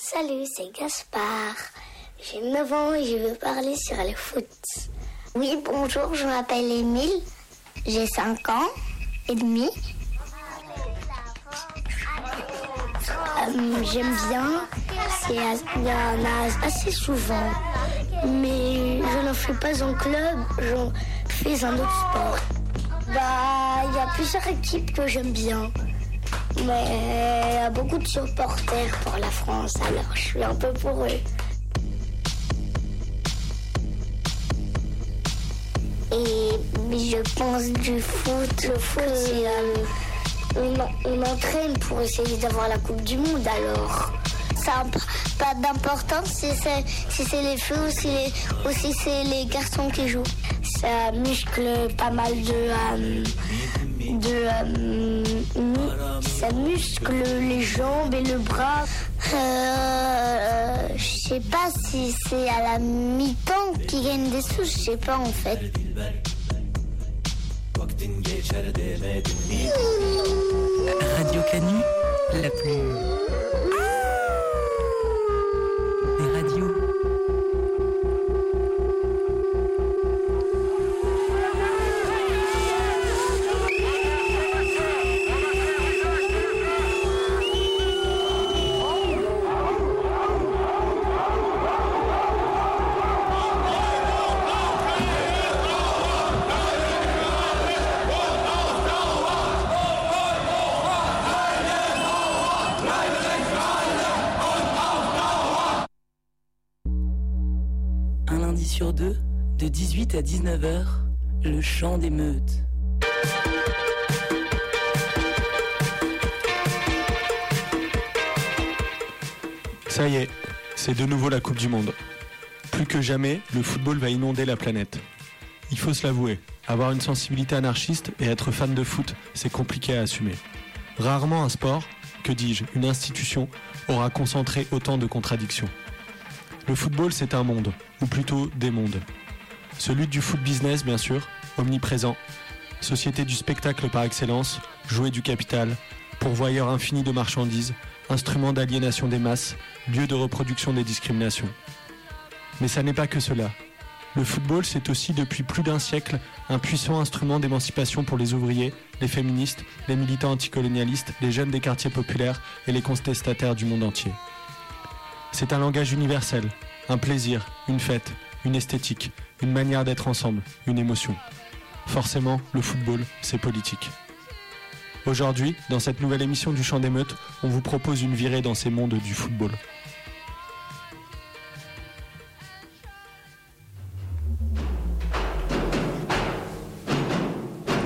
Salut, c'est Gaspard. J'ai 9 ans et je veux parler sur le foot. Oui, bonjour, je m'appelle Émile. J'ai 5 ans et demi. Euh, J'aime bien. Il y en a assez souvent. Mais je n'en fais pas en club, j'en fais un autre sport. Bah, il y a plusieurs équipes que j'aime bien. Mais il y a beaucoup de supporters pour la France, alors je suis un peu pour eux. Et je pense du foot, le foot, c'est, on, entraîne pour essayer d'avoir la Coupe du Monde alors. Ça n'a pas d'importance si c'est les filles ou si, c'est les garçons qui jouent. Ça muscle pas mal de... euh, de euh, ça muscle les jambes et le bras. Euh, je sais pas si c'est à la mi-temps qu'ils gagnent des sous, je sais pas en fait. Radio Canu, la plus. de 18 à 19h, le chant des meutes. Ça y est, c'est de nouveau la Coupe du Monde. Plus que jamais, le football va inonder la planète. Il faut se l'avouer, avoir une sensibilité anarchiste et être fan de foot, c'est compliqué à assumer. Rarement un sport, que dis-je, une institution, aura concentré autant de contradictions. Le football, c'est un monde, ou plutôt des mondes. Celui du foot business, bien sûr, omniprésent. Société du spectacle par excellence, jouet du capital, pourvoyeur infini de marchandises, instrument d'aliénation des masses, lieu de reproduction des discriminations. Mais ça n'est pas que cela. Le football, c'est aussi depuis plus d'un siècle un puissant instrument d'émancipation pour les ouvriers, les féministes, les militants anticolonialistes, les jeunes des quartiers populaires et les contestataires du monde entier. C'est un langage universel, un plaisir, une fête, une esthétique, une manière d'être ensemble, une émotion. Forcément, le football, c'est politique. Aujourd'hui, dans cette nouvelle émission du Chant des Meutes, on vous propose une virée dans ces mondes du football.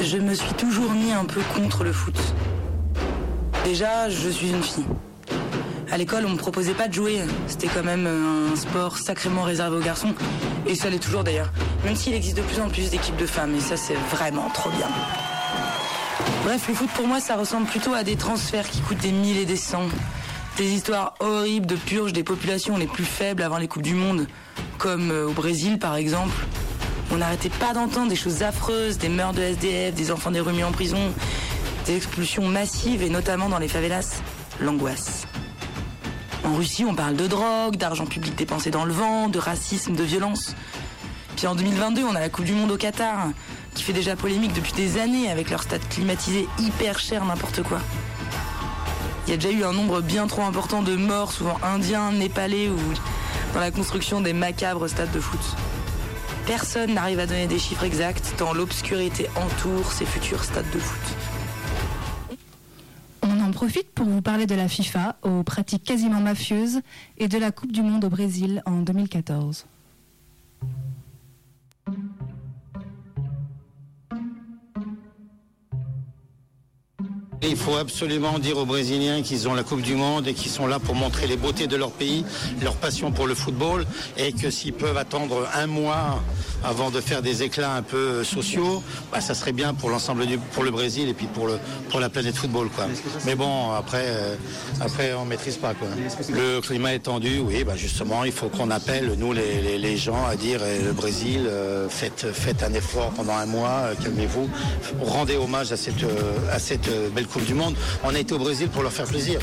Je me suis toujours mis un peu contre le foot. Déjà, je suis une fille. À l'école, on me proposait pas de jouer. C'était quand même un sport sacrément réservé aux garçons. Et ça l'est toujours d'ailleurs. Même s'il existe de plus en plus d'équipes de femmes. Et ça, c'est vraiment trop bien. Bref, le foot pour moi, ça ressemble plutôt à des transferts qui coûtent des mille et des cents. Des histoires horribles de purge des populations les plus faibles avant les Coupes du Monde. Comme euh, au Brésil, par exemple. On n'arrêtait pas d'entendre des choses affreuses, des meurtres de SDF, des enfants des en prison, des expulsions massives et notamment dans les favelas, l'angoisse. En Russie, on parle de drogue, d'argent public dépensé dans le vent, de racisme, de violence. Puis en 2022, on a la Coupe du Monde au Qatar, qui fait déjà polémique depuis des années avec leur stade climatisé hyper cher, n'importe quoi. Il y a déjà eu un nombre bien trop important de morts, souvent indiens, népalais ou dans la construction des macabres stades de foot. Personne n'arrive à donner des chiffres exacts tant l'obscurité entoure ces futurs stades de foot. Profite pour vous parler de la FIFA aux pratiques quasiment mafieuses et de la Coupe du Monde au Brésil en 2014. Il faut absolument dire aux Brésiliens qu'ils ont la Coupe du Monde et qu'ils sont là pour montrer les beautés de leur pays, leur passion pour le football et que s'ils peuvent attendre un mois avant de faire des éclats un peu sociaux, bah, ça serait bien pour l'ensemble du pour le Brésil et puis pour le pour la planète football quoi. Mais bon après euh, après on maîtrise pas quoi. Le climat est tendu, oui bah justement il faut qu'on appelle nous les, les, les gens à dire eh, le Brésil euh, faites faites un effort pendant un mois, euh, calmez-vous, rendez hommage à cette euh, à cette euh, belle Coupe du Monde. On a été au Brésil pour leur faire plaisir.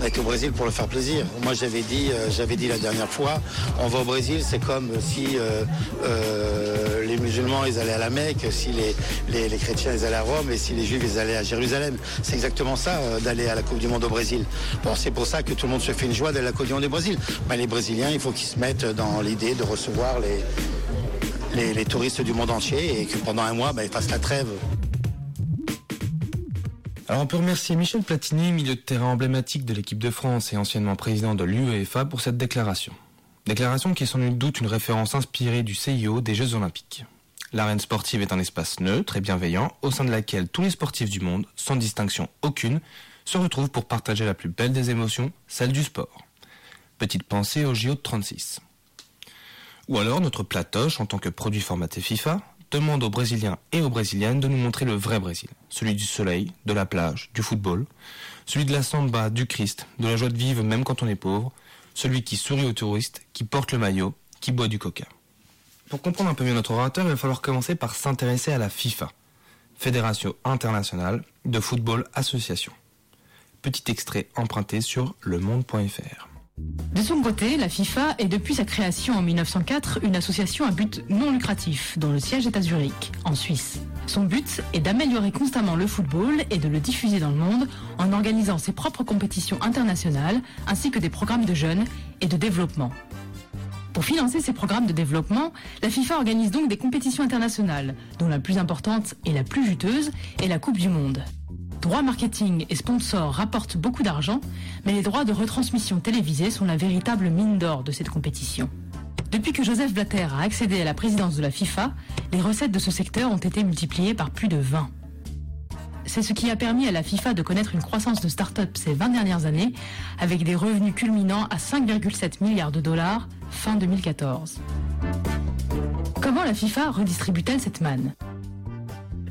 Avec au Brésil pour le faire plaisir. Moi j'avais dit, euh, j'avais dit la dernière fois, on va au Brésil, c'est comme si euh, euh, les musulmans ils allaient à la Mecque, si les, les, chrétiens ils allaient à Rome et si les juifs ils allaient à Jérusalem. C'est exactement ça d'aller à la Coupe du Monde au Brésil. Bon, c'est pour ça que tout le monde se fait une joie d'aller à la Coupe du Monde au Brésil. Mais les Brésiliens, il faut qu'ils se mettent dans l'idée de recevoir les, les, touristes du monde entier et que pendant un mois, ben, ils fassent la trêve. Alors on peut remercier Michel Platini, milieu de terrain emblématique de l'équipe de France et anciennement président de l'UEFA pour cette déclaration. Déclaration qui est sans nul doute une référence inspirée du CIO des Jeux Olympiques. L'arène sportive est un espace neutre et bienveillant au sein de laquelle tous les sportifs du monde, sans distinction aucune, se retrouvent pour partager la plus belle des émotions, celle du sport. Petite pensée au JO de 36. Ou alors notre platoche en tant que produit formaté FIFA, demande aux Brésiliens et aux Brésiliennes de nous montrer le vrai Brésil, celui du soleil, de la plage, du football, celui de la samba, du Christ, de la joie de vivre même quand on est pauvre, celui qui sourit aux touristes, qui porte le maillot, qui boit du coca. Pour comprendre un peu mieux notre orateur, il va falloir commencer par s'intéresser à la FIFA, Fédération internationale de football association. Petit extrait emprunté sur lemonde.fr. De son côté, la FIFA est depuis sa création en 1904 une association à but non lucratif dont le siège est à Zurich, en Suisse. Son but est d'améliorer constamment le football et de le diffuser dans le monde en organisant ses propres compétitions internationales ainsi que des programmes de jeunes et de développement. Pour financer ces programmes de développement, la FIFA organise donc des compétitions internationales, dont la plus importante et la plus juteuse est la Coupe du Monde. Droits marketing et sponsors rapportent beaucoup d'argent, mais les droits de retransmission télévisée sont la véritable mine d'or de cette compétition. Depuis que Joseph Blatter a accédé à la présidence de la FIFA, les recettes de ce secteur ont été multipliées par plus de 20. C'est ce qui a permis à la FIFA de connaître une croissance de start-up ces 20 dernières années, avec des revenus culminant à 5,7 milliards de dollars fin 2014. Comment la FIFA redistribue-t-elle cette manne?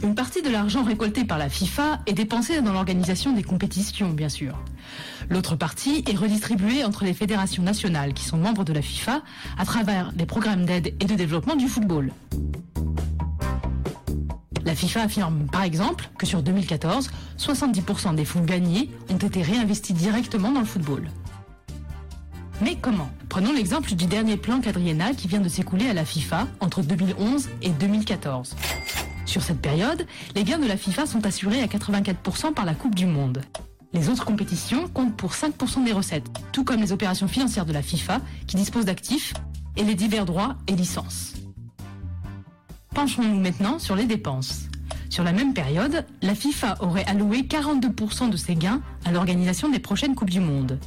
Une partie de l'argent récolté par la FIFA est dépensée dans l'organisation des compétitions, bien sûr. L'autre partie est redistribuée entre les fédérations nationales qui sont membres de la FIFA à travers les programmes d'aide et de développement du football. La FIFA affirme par exemple que sur 2014, 70% des fonds gagnés ont été réinvestis directement dans le football. Mais comment? Prenons l'exemple du dernier plan quadriennal qui vient de s'écouler à la FIFA entre 2011 et 2014. Sur cette période, les gains de la FIFA sont assurés à 84% par la Coupe du Monde. Les autres compétitions comptent pour 5% des recettes, tout comme les opérations financières de la FIFA, qui dispose d'actifs, et les divers droits et licences. Penchons-nous maintenant sur les dépenses. Sur la même période, la FIFA aurait alloué 42% de ses gains à l'organisation des prochaines Coupes du Monde.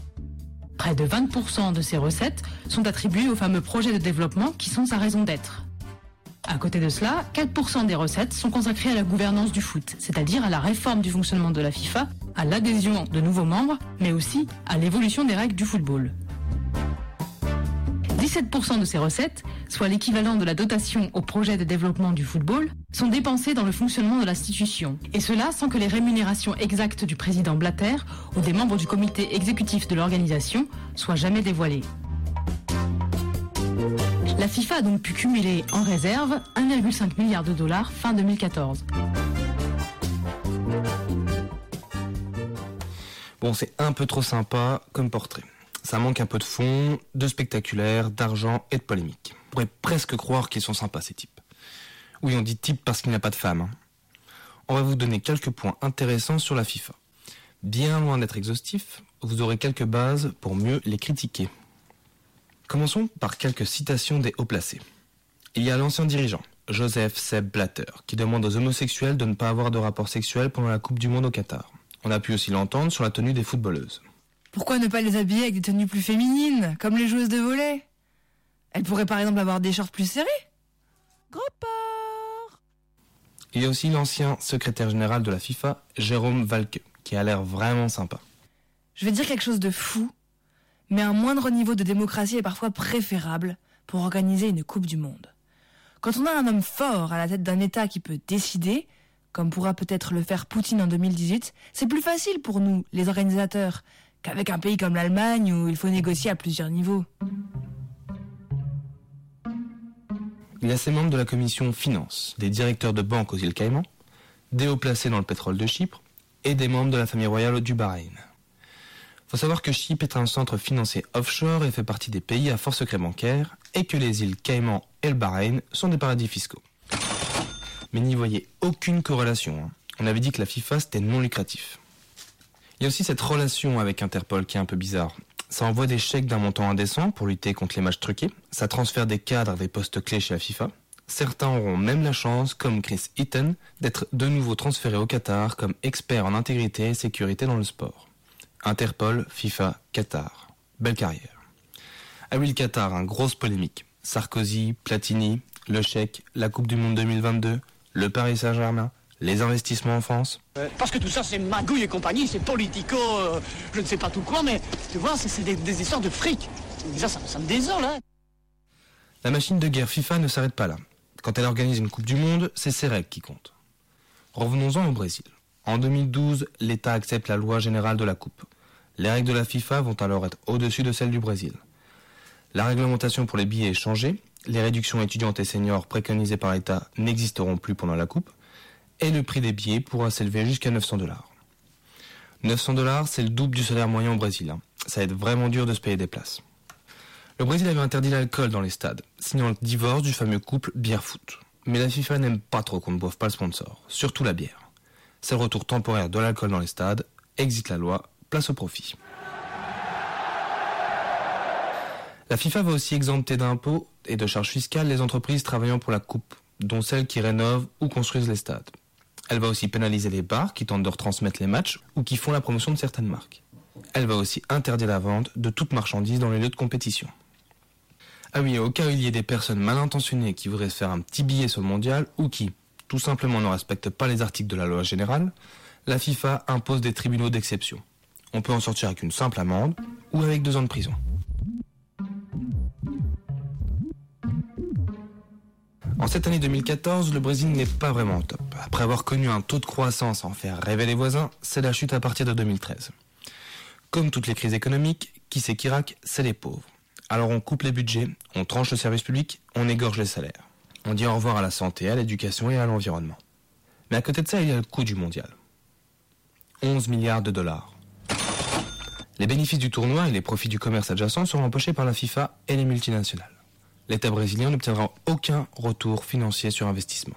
Près de 20% de ses recettes sont attribuées aux fameux projets de développement qui sont sa raison d'être. À côté de cela, 4% des recettes sont consacrées à la gouvernance du foot, c'est-à-dire à la réforme du fonctionnement de la FIFA, à l'adhésion de nouveaux membres, mais aussi à l'évolution des règles du football. 17% de ces recettes, soit l'équivalent de la dotation au projet de développement du football, sont dépensées dans le fonctionnement de l'institution. Et cela sans que les rémunérations exactes du président Blatter ou des membres du comité exécutif de l'organisation soient jamais dévoilées. La FIFA a donc pu cumuler en réserve 1,5 milliard de dollars fin 2014. Bon, c'est un peu trop sympa comme portrait. Ça manque un peu de fond, de spectaculaire, d'argent et de polémique. On pourrait presque croire qu'ils sont sympas ces types. Oui, on dit type parce qu'il n'y a pas de femmes. Hein. On va vous donner quelques points intéressants sur la FIFA. Bien loin d'être exhaustif, vous aurez quelques bases pour mieux les critiquer. Commençons par quelques citations des hauts placés. Il y a l'ancien dirigeant, Joseph Seb Blatter, qui demande aux homosexuels de ne pas avoir de rapport sexuel pendant la Coupe du Monde au Qatar. On a pu aussi l'entendre sur la tenue des footballeuses. Pourquoi ne pas les habiller avec des tenues plus féminines, comme les joueuses de volley? Elles pourraient par exemple avoir des shorts plus serrés Gros porc Il y a aussi l'ancien secrétaire général de la FIFA, Jérôme Valque, qui a l'air vraiment sympa. Je vais dire quelque chose de fou, mais un moindre niveau de démocratie est parfois préférable pour organiser une Coupe du Monde. Quand on a un homme fort à la tête d'un État qui peut décider, comme pourra peut-être le faire Poutine en 2018, c'est plus facile pour nous, les organisateurs, qu'avec un pays comme l'Allemagne où il faut négocier à plusieurs niveaux. Il y a ces membres de la commission finance, des directeurs de banques aux îles Caïmans, des hauts placés dans le pétrole de Chypre et des membres de la famille royale du Bahreïn Faut savoir que Chypre est un centre financier offshore et fait partie des pays à fort secret bancaire, et que les îles Caïmans et le Bahreïn sont des paradis fiscaux. Mais n'y voyez aucune corrélation. hein. On avait dit que la FIFA c'était non lucratif. Il y a aussi cette relation avec Interpol qui est un peu bizarre. Ça envoie des chèques d'un montant indécent pour lutter contre les matchs truqués. Ça transfère des cadres à des postes clés chez la FIFA. Certains auront même la chance, comme Chris Eaton, d'être de nouveau transférés au Qatar comme expert en intégrité et sécurité dans le sport. Interpol, FIFA, Qatar. Belle carrière. Ah oui, le Qatar, un grosse polémique. Sarkozy, Platini, le chèque, la Coupe du Monde 2022, le Paris Saint-Germain, les investissements en France. Parce que tout ça, c'est magouille et compagnie, c'est politico, euh, je ne sais pas tout quoi, mais tu vois, c'est- des, des histoires de fric. Ça, ça me désole, hein. La machine de guerre FIFA ne s'arrête pas là. Quand elle organise une Coupe du Monde, c'est ses règles qui comptent. Revenons-en au Brésil. En 2012, l'État accepte la loi générale de la Coupe. Les règles de la FIFA vont alors être au-dessus de celles du Brésil. La réglementation pour les billets est changée, les réductions étudiantes et seniors préconisées par l'État n'existeront plus pendant la Coupe, et le prix des billets pourra s'élever jusqu'à 900 dollars. 900 dollars, c'est le double du salaire moyen au Brésil. hein. Ça va être vraiment dur de se payer des places. Le Brésil avait interdit l'alcool dans les stades, signant le divorce du fameux couple bière-foot. Mais la FIFA n'aime pas trop qu'on ne boive pas le sponsor, surtout la bière. C'est le retour temporaire de l'alcool dans les stades, exit la loi, place au profit. La FIFA va aussi exempter d'impôts et de charges fiscales les entreprises travaillant pour la Coupe, dont celles qui rénovent ou construisent les stades. Elle va aussi pénaliser les bars qui tentent de retransmettre les matchs ou qui font la promotion de certaines marques. Elle va aussi interdire la vente de toute marchandise dans les lieux de compétition. Ah oui, au cas où il y ait des personnes mal intentionnées qui voudraient se faire un petit billet sur le mondial ou qui, tout simplement, ne respectent pas les articles de la loi générale, la FIFA impose des tribunaux d'exception. On peut en sortir avec une simple amende ou avec deux ans de prison. En cette année 2014, le Brésil n'est pas vraiment au top. Après avoir connu un taux de croissance à en faire rêver les voisins, c'est la chute à partir de 2013. Comme toutes les crises économiques, qui c'est qui raque C'est les pauvres. Alors on coupe les budgets, on tranche le service public, on égorge les salaires. On dit au revoir à la santé, à l'éducation et à l'environnement. Mais à côté de ça, il y a le coût du mondial. 11 milliards de dollars. Les bénéfices du tournoi et les profits du commerce adjacent seront empochés par la FIFA et les multinationales. L'État brésilien n'obtiendra aucun retour financier sur investissement.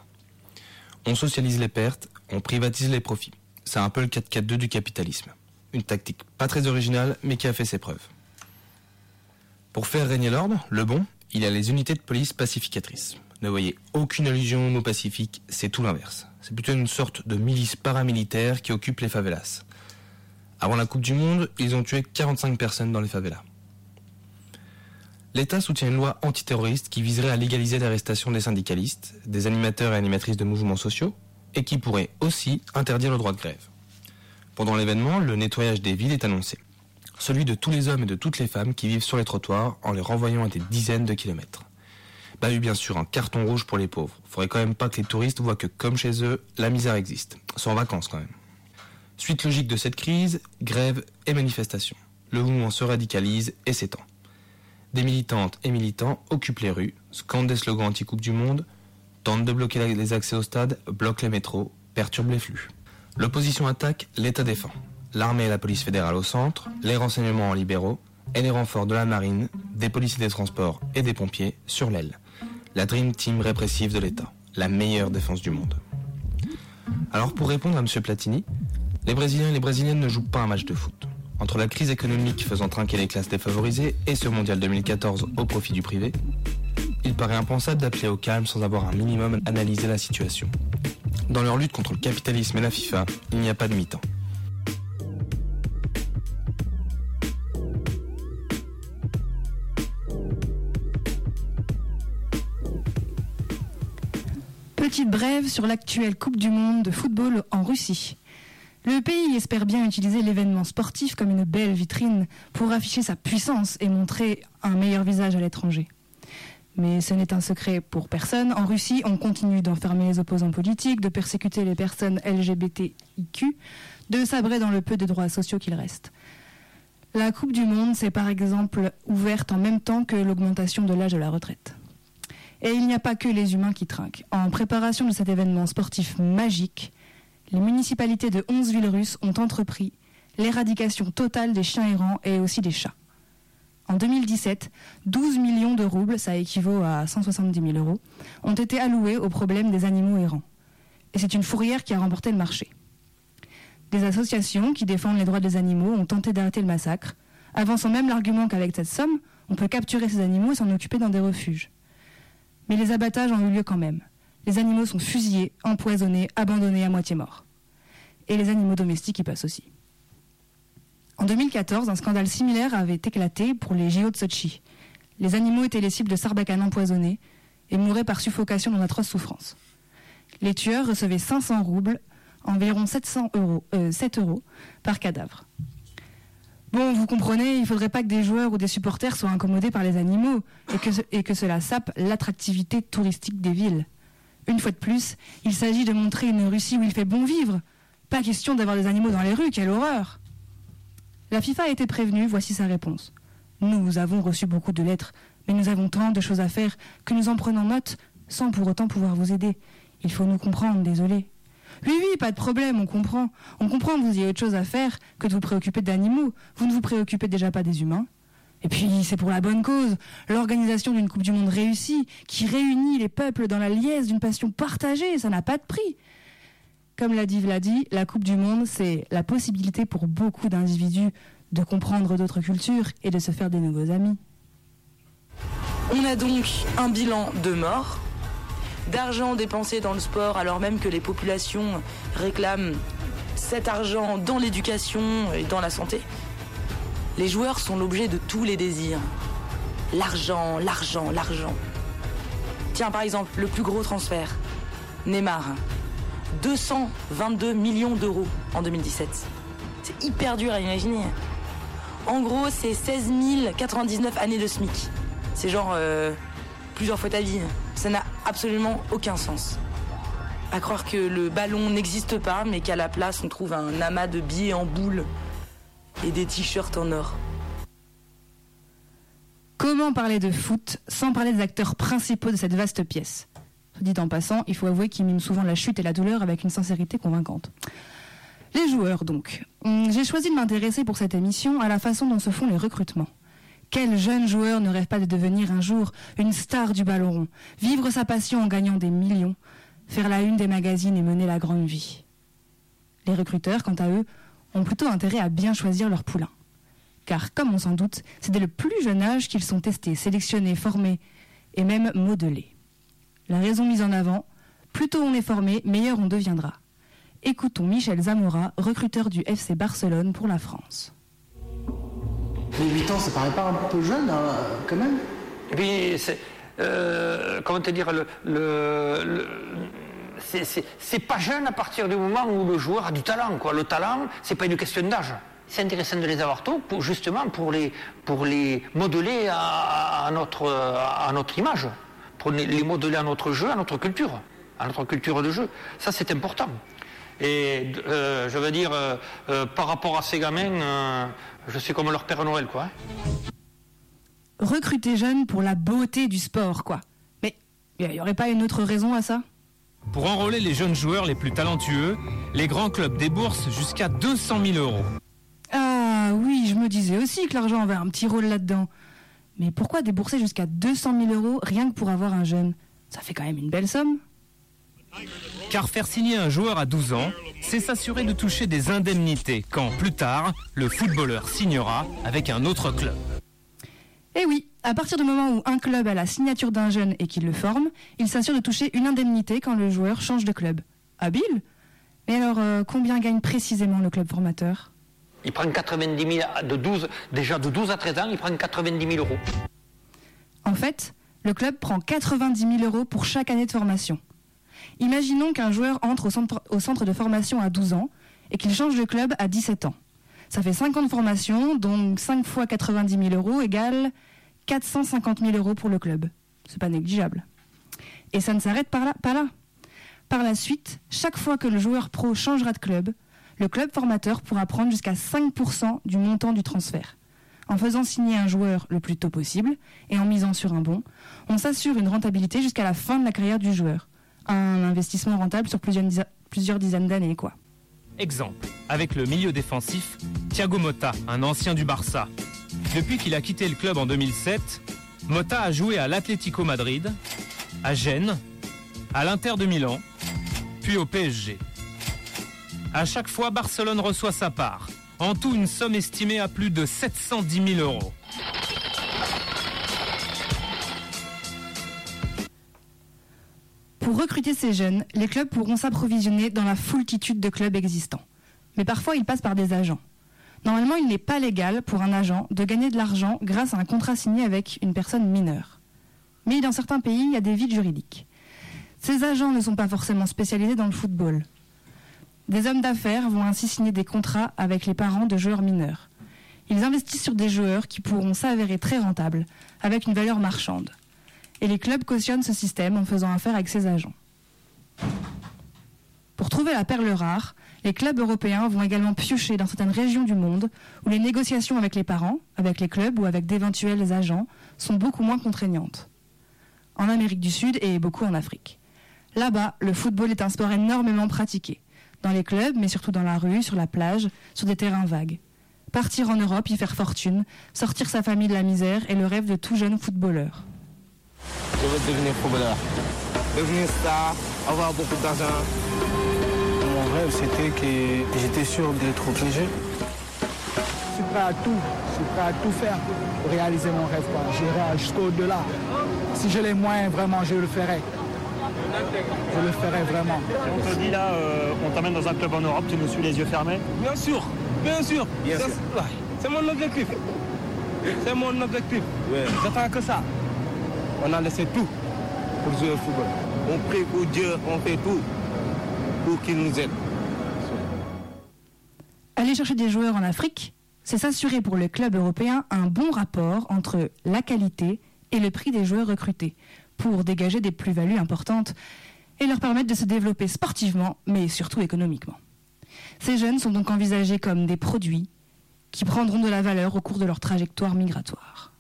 On socialise les pertes, on privatise les profits. C'est un peu le 4-4-2 du capitalisme. Une tactique pas très originale, mais qui a fait ses preuves. Pour faire régner l'ordre, le bon, il y a les unités de police pacificatrices. Ne voyez aucune allusion au pacifique, c'est tout l'inverse. C'est plutôt une sorte de milice paramilitaire qui occupe les favelas. Avant la Coupe du Monde, ils ont tué 45 personnes dans les favelas. L'État soutient une loi antiterroriste qui viserait à légaliser l'arrestation des syndicalistes, des animateurs et animatrices de mouvements sociaux, et qui pourrait aussi interdire le droit de grève. Pendant l'événement, le nettoyage des villes est annoncé. Celui de tous les hommes et de toutes les femmes qui vivent sur les trottoirs en les renvoyant à des dizaines de kilomètres. Bah oui, bien sûr, un carton rouge pour les pauvres. Faudrait quand même pas que les touristes voient que, comme chez eux, la misère existe. En vacances quand même. Suite logique de cette crise, grève et manifestation. Le mouvement se radicalise et s'étend. Des militantes et militants occupent les rues, scandent des slogans anti-coupe du monde, tentent de bloquer les accès au stade, bloquent les métros, perturbent les flux. L'opposition attaque, l'État défend. L'armée et la police fédérale au centre, les renseignements en libéraux, et les renforts de la marine, des policiers des transports et des pompiers sur l'aile. La Dream Team répressive de l'État, la meilleure défense du monde. Alors pour répondre à M. Platini, les Brésiliens et les Brésiliennes ne jouent pas un match de foot. Entre la crise économique faisant trinquer les classes défavorisées et ce mondial 2014 au profit du privé, il paraît impensable d'appeler au calme sans avoir un minimum analysé la situation. Dans leur lutte contre le capitalisme et la FIFA, il n'y a pas de mi-temps. Petite brève sur l'actuelle Coupe du Monde de football en Russie. Le pays espère bien utiliser l'événement sportif comme une belle vitrine pour afficher sa puissance et montrer un meilleur visage à l'étranger. Mais ce n'est un secret pour personne. En Russie, on continue d'enfermer les opposants politiques, de persécuter les personnes LGBTIQ, de sabrer dans le peu de droits sociaux qu'il reste. La Coupe du Monde s'est par exemple ouverte en même temps que l'augmentation de l'âge de la retraite. Et il n'y a pas que les humains qui trinquent. En préparation de cet événement sportif magique, les municipalités de 11 villes russes ont entrepris l'éradication totale des chiens errants et aussi des chats. En 2017, 12 millions de roubles, ça équivaut à 170 000 euros, ont été alloués au problème des animaux errants. Et c'est une fourrière qui a remporté le marché. Des associations qui défendent les droits des animaux ont tenté d'arrêter le massacre, avançant même l'argument qu'avec cette somme, on peut capturer ces animaux et s'en occuper dans des refuges. Mais les abattages ont eu lieu quand même. Les animaux sont fusillés, empoisonnés, abandonnés à moitié morts. Et les animaux domestiques y passent aussi. En 2014, un scandale similaire avait éclaté pour les JO de Sochi. Les animaux étaient les cibles de sarbacanes empoisonnés et mouraient par suffocation dans d'atroces souffrances. Les tueurs recevaient 500 roubles, environ 700 euros, 7 euh, euros par cadavre. Bon, vous comprenez, il faudrait pas que des joueurs ou des supporters soient incommodés par les animaux et que, et que cela sape l'attractivité touristique des villes. Une fois de plus, il s'agit de montrer une Russie où il fait bon vivre. Pas question d'avoir des animaux dans les rues, quelle horreur La FIFA a été prévenue, voici sa réponse. Nous avons reçu beaucoup de lettres, mais nous avons tant de choses à faire que nous en prenons note sans pour autant pouvoir vous aider. Il faut nous comprendre, désolé. Oui, oui, pas de problème, on comprend. On comprend que vous ayez autre chose à faire que de vous préoccuper d'animaux. Vous ne vous préoccupez déjà pas des humains. Et puis, c'est pour la bonne cause. L'organisation d'une Coupe du Monde réussie, qui réunit les peuples dans la liesse d'une passion partagée, ça n'a pas de prix. Comme l'a dit Vladi, la Coupe du Monde, c'est la possibilité pour beaucoup d'individus de comprendre d'autres cultures et de se faire des nouveaux amis. On a donc un bilan de morts, d'argent dépensé dans le sport alors même que les populations réclament cet argent dans l'éducation et dans la santé. Les joueurs sont l'objet de tous les désirs. L'argent, l'argent, l'argent. Tiens par exemple, le plus gros transfert, Neymar. 222 millions d'euros en 2017. C'est hyper dur à imaginer. En gros, c'est 16 099 années de SMIC. C'est genre euh, plusieurs fois ta vie. Ça n'a absolument aucun sens. À croire que le ballon n'existe pas, mais qu'à la place, on trouve un amas de billets en boule et des t-shirts en or. Comment parler de foot sans parler des acteurs principaux de cette vaste pièce? Dit en passant, il faut avouer qu'ils miment souvent la chute et la douleur avec une sincérité convaincante. Les joueurs, donc. Hum, j'ai choisi de m'intéresser pour cette émission à la façon dont se font les recrutements. Quel jeune joueur ne rêve pas de devenir un jour une star du ballon? Rond, vivre sa passion en gagnant des millions, faire la une des magazines et mener la grande vie Les recruteurs, quant à eux, ont plutôt intérêt à bien choisir leur poulain. Car, comme on s'en doute, c'est dès le plus jeune âge qu'ils sont testés, sélectionnés, formés et même modelés. La raison mise en avant, plus tôt on est formé, meilleur on deviendra. Écoutons Michel Zamora, recruteur du FC Barcelone pour la France. Mais 8 ans, ça paraît pas un peu jeune, hein, quand même Et puis, c'est, euh, comment te dire, le, c'est pas jeune à partir du moment où le joueur a du talent. Quoi. Le talent, c'est pas une question d'âge. C'est intéressant de les avoir tôt, justement pour les, pour les modeler à, notre, à notre image, pour les modeler à notre jeu, à notre culture, à notre culture de jeu. Ça, c'est important. Et euh, je veux dire, euh, par rapport à ces gamins, je suis comme leur Père Noël, quoi. Recruter jeunes pour la beauté du sport, quoi. Mais il n'y aurait pas une autre raison à ça? Pour enrôler les jeunes joueurs les plus talentueux, les grands clubs déboursent jusqu'à 200 000 euros. Ah oui, je me disais aussi que l'argent avait un petit rôle là-dedans. Mais pourquoi débourser jusqu'à 200 000 euros rien que pour avoir un jeune? Ça fait quand même une belle somme. Car faire signer un joueur à 12 ans, c'est s'assurer de toucher des indemnités quand, plus tard, le footballeur signera avec un autre club. Eh oui, à partir du moment où un club a la signature d'un jeune et qu'il le forme, il s'assure de toucher une indemnité quand le joueur change de club. Habile? Mais alors, euh, combien gagne précisément le club formateur? Il prend 90 000 de 12, déjà de 12 à 13 ans, il prend 90 000 euros. En fait, le club prend 90 000 euros pour chaque année de formation. Imaginons qu'un joueur entre au centre, de formation à 12 ans et qu'il change de club à 17 ans. Ça fait 5 ans de formation, donc 5 fois 90 000 euros égale 450 000 euros pour le club. C'est pas négligeable. Et ça ne s'arrête pas là. Par la suite, chaque fois que le joueur pro changera de club, le club formateur pourra prendre jusqu'à 5% du montant du transfert. En faisant signer un joueur le plus tôt possible et en misant sur un bon, on s'assure une rentabilité jusqu'à la fin de la carrière du joueur un investissement rentable sur plusieurs, dizaines d'années, quoi. Exemple, avec le milieu défensif, Thiago Motta, un ancien du Barça. Depuis qu'il a quitté le club en 2007, Motta a joué à l'Atlético Madrid, à Gênes, à l'Inter de Milan, puis au PSG. À chaque fois, Barcelone reçoit sa part. En tout, une somme estimée à plus de 710 000 euros. Pour recruter ces jeunes, les clubs pourront s'approvisionner dans la foultitude de clubs existants. Mais parfois, ils passent par des agents. Normalement, il n'est pas légal pour un agent de gagner de l'argent grâce à un contrat signé avec une personne mineure. Mais dans certains pays, il y a des vides juridiques. Ces agents ne sont pas forcément spécialisés dans le football. Des hommes d'affaires vont ainsi signer des contrats avec les parents de joueurs mineurs. Ils investissent sur des joueurs qui pourront s'avérer très rentables, avec une valeur marchande. Et les clubs cautionnent ce système en faisant affaire avec ces agents. Pour trouver la perle rare, les clubs européens vont également piocher dans certaines régions du monde où les négociations avec les parents, avec les clubs ou avec d'éventuels agents sont beaucoup moins contraignantes. En Amérique du Sud et beaucoup en Afrique. Là-bas, le football est un sport énormément pratiqué. Dans les clubs, mais surtout dans la rue, sur la plage, sur des terrains vagues. Partir en Europe, y faire fortune, sortir sa famille de la misère est le rêve de tout jeune footballeur. Je veux devenir footballeur. Devenir star, avoir beaucoup d'argent. Mon rêve, c'était que j'étais sûr d'être obligé. Je suis prêt à tout. Je suis prêt à tout faire pour réaliser mon rêve. quoi. J'irai jusqu'au-delà. Si j'ai les moyens, vraiment, je le ferai. Je le ferai vraiment. On te dit là, euh, on t'amène dans un club en Europe, tu nous suis les yeux fermés Bien sûr, bien sûr. C'est- ouais, C'est mon objectif. C'est mon objectif. J'attends que ça. On a laissé tout pour jouer au football. On prie pour Dieu, on fait tout pour qu'il nous aide. Aller chercher des joueurs en Afrique, c'est s'assurer pour le club européen un bon rapport entre la qualité et le prix des joueurs recrutés, pour dégager des plus-values importantes et leur permettre de se développer sportivement, mais surtout économiquement. Ces jeunes sont donc envisagés comme des produits qui prendront de la valeur au cours de leur trajectoire migratoire.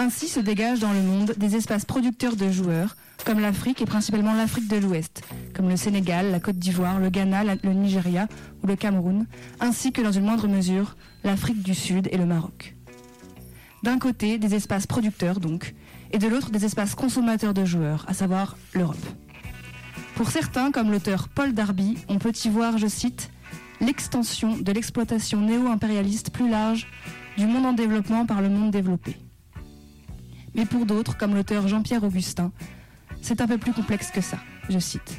Ainsi se dégagent dans le monde des espaces producteurs de joueurs, comme l'Afrique et principalement l'Afrique de l'Ouest, comme le Sénégal, la Côte d'Ivoire, le Ghana, le Nigeria ou le Cameroun, ainsi que dans une moindre mesure l'Afrique du Sud et le Maroc. D'un côté, des espaces producteurs donc, et de l'autre, des espaces consommateurs de joueurs, à savoir l'Europe. Pour certains, comme l'auteur Paul Darby, on peut y voir, je cite, l'extension de l'exploitation néo-impérialiste plus large du monde en développement par le monde développé. Mais pour d'autres, comme l'auteur Jean-Pierre Augustin, c'est un peu plus complexe que ça, je cite.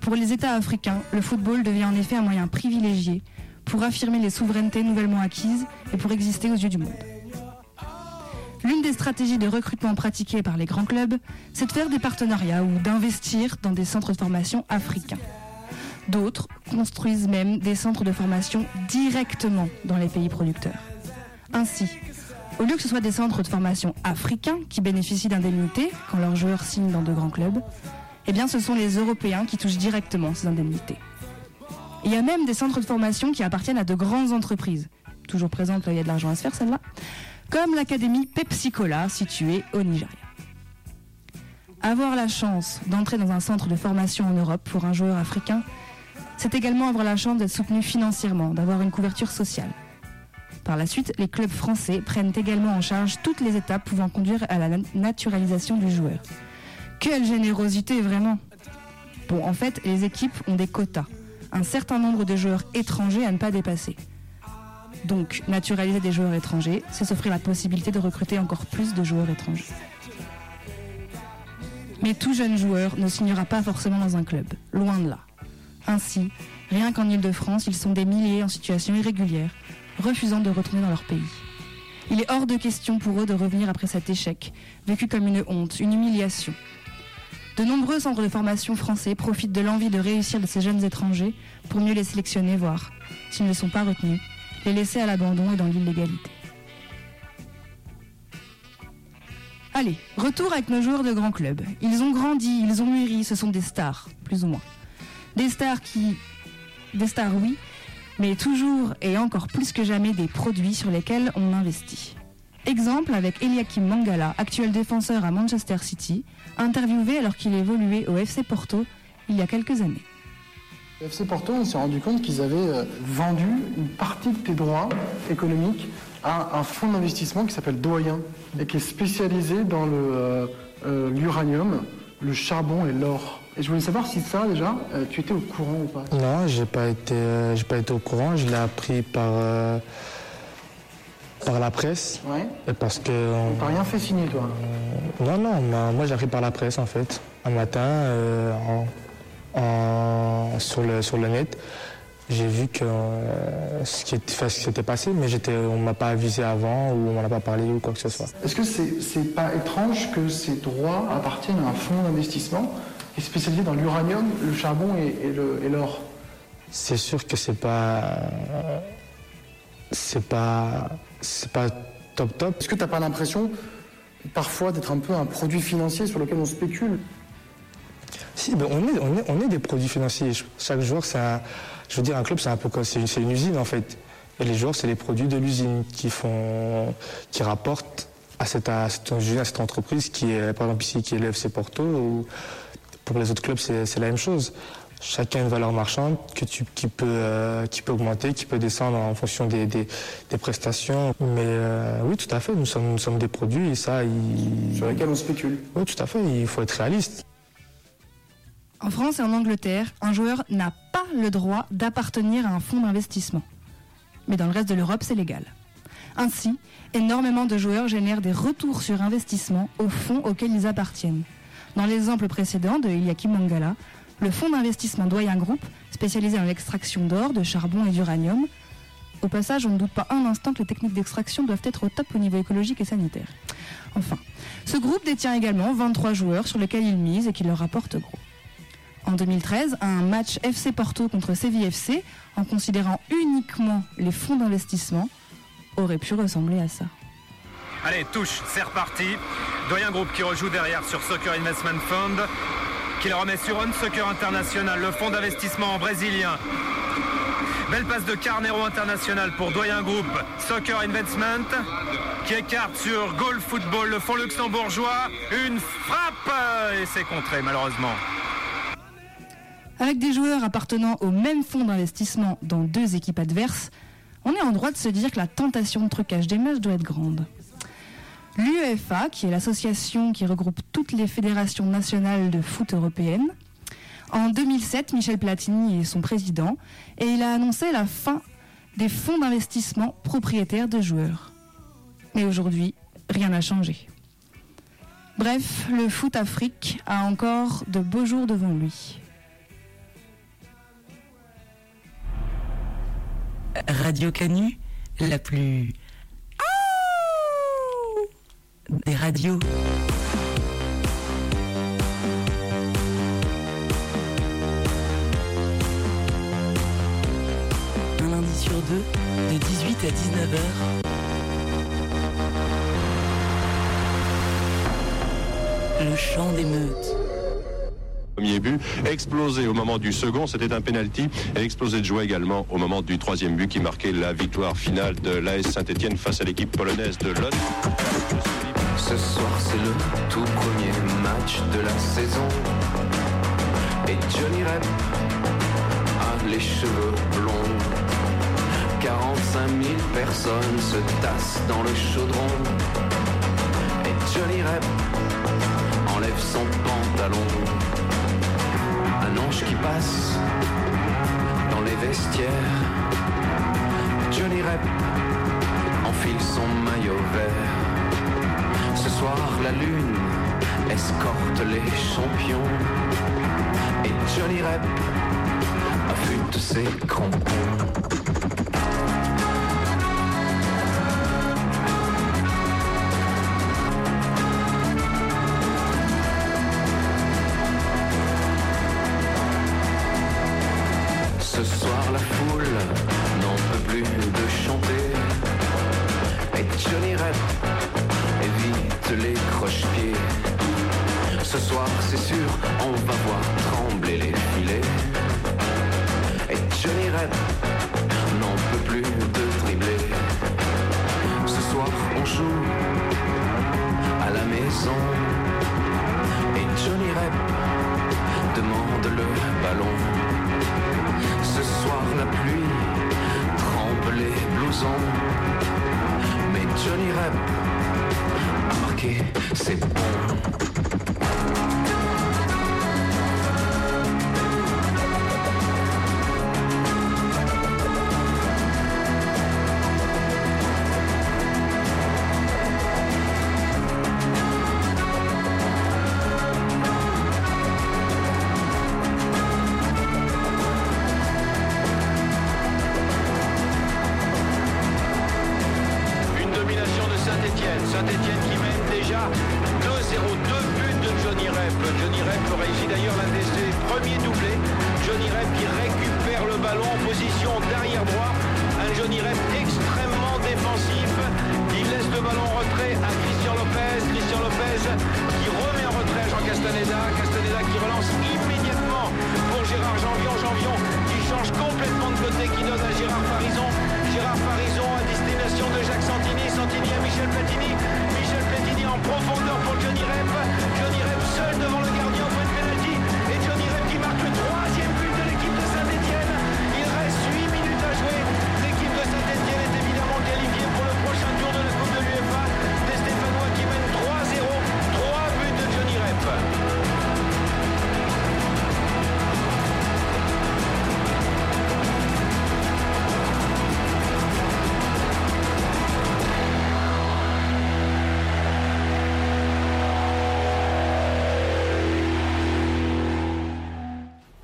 Pour les États africains, le football devient en effet un moyen privilégié pour affirmer les souverainetés nouvellement acquises et pour exister aux yeux du monde. L'une des stratégies de recrutement pratiquées par les grands clubs, c'est de faire des partenariats ou d'investir dans des centres de formation africains. D'autres construisent même des centres de formation directement dans les pays producteurs. Ainsi, au lieu que ce soit des centres de formation africains qui bénéficient d'indemnités quand leurs joueurs signent dans de grands clubs, eh bien ce sont les Européens qui touchent directement ces indemnités. Il y a même des centres de formation qui appartiennent à de grandes entreprises, toujours présentes là il y a de l'argent à se faire celle-là, comme l'académie Pepsi-Cola située au Nigeria. Avoir la chance d'entrer dans un centre de formation en Europe pour un joueur africain, c'est également avoir la chance d'être soutenu financièrement, d'avoir une couverture sociale. Par la suite, les clubs français prennent également en charge toutes les étapes pouvant conduire à la na- naturalisation du joueur. Quelle générosité vraiment Bon, en fait, les équipes ont des quotas, un certain nombre de joueurs étrangers à ne pas dépasser. Donc, naturaliser des joueurs étrangers, c'est s'offrir la possibilité de recruter encore plus de joueurs étrangers. Mais tout jeune joueur ne signera pas forcément dans un club, loin de là. Ainsi, rien qu'en Ile-de-France, ils sont des milliers en situation irrégulière, refusant de retourner dans leur pays. Il est hors de question pour eux de revenir après cet échec, vécu comme une honte, une humiliation. De nombreux centres de formation français profitent de l'envie de réussir de ces jeunes étrangers pour mieux les sélectionner, voire, s'ils ne sont pas retenus, les laisser à l'abandon et dans l'illégalité. Allez, retour avec nos joueurs de grands clubs. Ils ont grandi, ils ont mûri, ce sont des stars, plus ou moins. Des stars qui... Des stars, oui, mais toujours et encore plus que jamais des produits sur lesquels on investit. Exemple avec Eliakim Mangala, actuel défenseur à Manchester City, interviewé alors qu'il évoluait au FC Porto il y a quelques années. Le FC Porto, on s'est rendu compte qu'ils avaient euh, vendu une partie des droits économiques à un fonds d'investissement qui s'appelle Doyen et qui est spécialisé dans euh, euh, l'uranium, le charbon et l'or. Et je voulais savoir si ça déjà, euh, tu étais au courant ou pas Non, j'ai pas été, euh, pas été au courant. Je l'ai appris par euh, par la presse. Ouais. Et parce que. on- T'as rien fait signer toi Non, non. moi- Moi, j'ai appris par la presse en fait. Un matin, en- en- sur le sur le net, j'ai vu que ce qui enfin, s'était passé, mais on m'a pas avisé avant ou on m'en a pas parlé ou quoi que ce soit. Est-ce que c'est c'est pas étrange que ces droits appartiennent à un fonds d'investissement est spécialisé dans l'uranium, le charbon et, l'or C'est sûr que c'est pas. C'est pas. C'est pas top top. Est-ce que t'as pas l'impression parfois d'être un peu un produit financier sur lequel on spécule? Si, ben, on, est, on, est, on est des produits financiers. Chaque joueur, c'est un. Je veux dire, un club, c'est un peu comme. C'est une, usine, en fait. Et les joueurs, c'est les produits de l'usine qui font. qui rapportent à cette, à cette usine, à cette entreprise qui est, par exemple, ici, qui est le FC Porto, ou pour les autres clubs, c'est la même chose. Chacun a une valeur marchande que tu, qui, peut, euh, qui peut augmenter, qui peut descendre en fonction des, des, des prestations. Mais euh, oui, tout à fait, nous sommes, nous sommes des produits et ça, il... Sur lesquels on spécule. Oui, tout à fait, il faut être réaliste. En France et en Angleterre, un joueur n'a pas le droit d'appartenir à un fonds d'investissement. Mais dans le reste de l'Europe, c'est légal. Ainsi, énormément de joueurs génèrent des retours sur investissement aux fonds auxquels ils appartiennent. Dans l'exemple précédent de Eliakim Mangala, le fonds d'investissement Doyen Group, spécialisé dans l'extraction d'or, de charbon et d'uranium. Au passage, on ne doute pas un instant que les techniques d'extraction doivent être au top au niveau écologique et sanitaire. Enfin, ce groupe détient également 23 joueurs sur lesquels il mise et qui leur rapportent gros. En 2013, un match FC Porto contre CVFC, en considérant uniquement les fonds d'investissement, aurait pu ressembler à ça. Allez, touche, c'est reparti. Doyen Group qui rejoue derrière sur Soccer Investment Fund, qui le remet sur On Soccer International, le fonds d'investissement brésilien. Belle passe de Carnero International pour Doyen Group, Soccer Investment, qui écarte sur Goal Football, le fonds luxembourgeois. Une frappe et c'est contré malheureusement. Avec des joueurs appartenant au même fonds d'investissement dans deux équipes adverses, on est en droit de se dire que la tentation de trucage des matchs doit être grande. L'UEFA, qui est l'association qui regroupe toutes les fédérations nationales de foot européennes, en 2007, Michel Platini est son président et il a annoncé la fin des fonds d'investissement propriétaires de joueurs. Mais aujourd'hui, rien n'a changé. Bref, le foot Afrique a encore de beaux jours devant lui. Radio Canu, la plus. Des radios. Un lundi sur deux, de 18 à 19h. Le chant des meutes. Premier but, explosé au moment du second, c'était un penalty, et explosé de joie également au moment du troisième but qui marquait la victoire finale de l'AS Saint-Etienne face à l'équipe polonaise de Lot. Ce soir c'est le tout premier match de la saison. Et Johnny Rep a les cheveux blonds. 45 000 personnes se tassent dans le chaudron. Et Johnny Rep enlève son pantalon. Un ange qui passe dans les vestiaires. Johnny Rep enfile son maillot vert soir, la lune escorte les champions. Et Johnny Rep affûte ses crampons. Johnny Rep a marqué, c'est bon.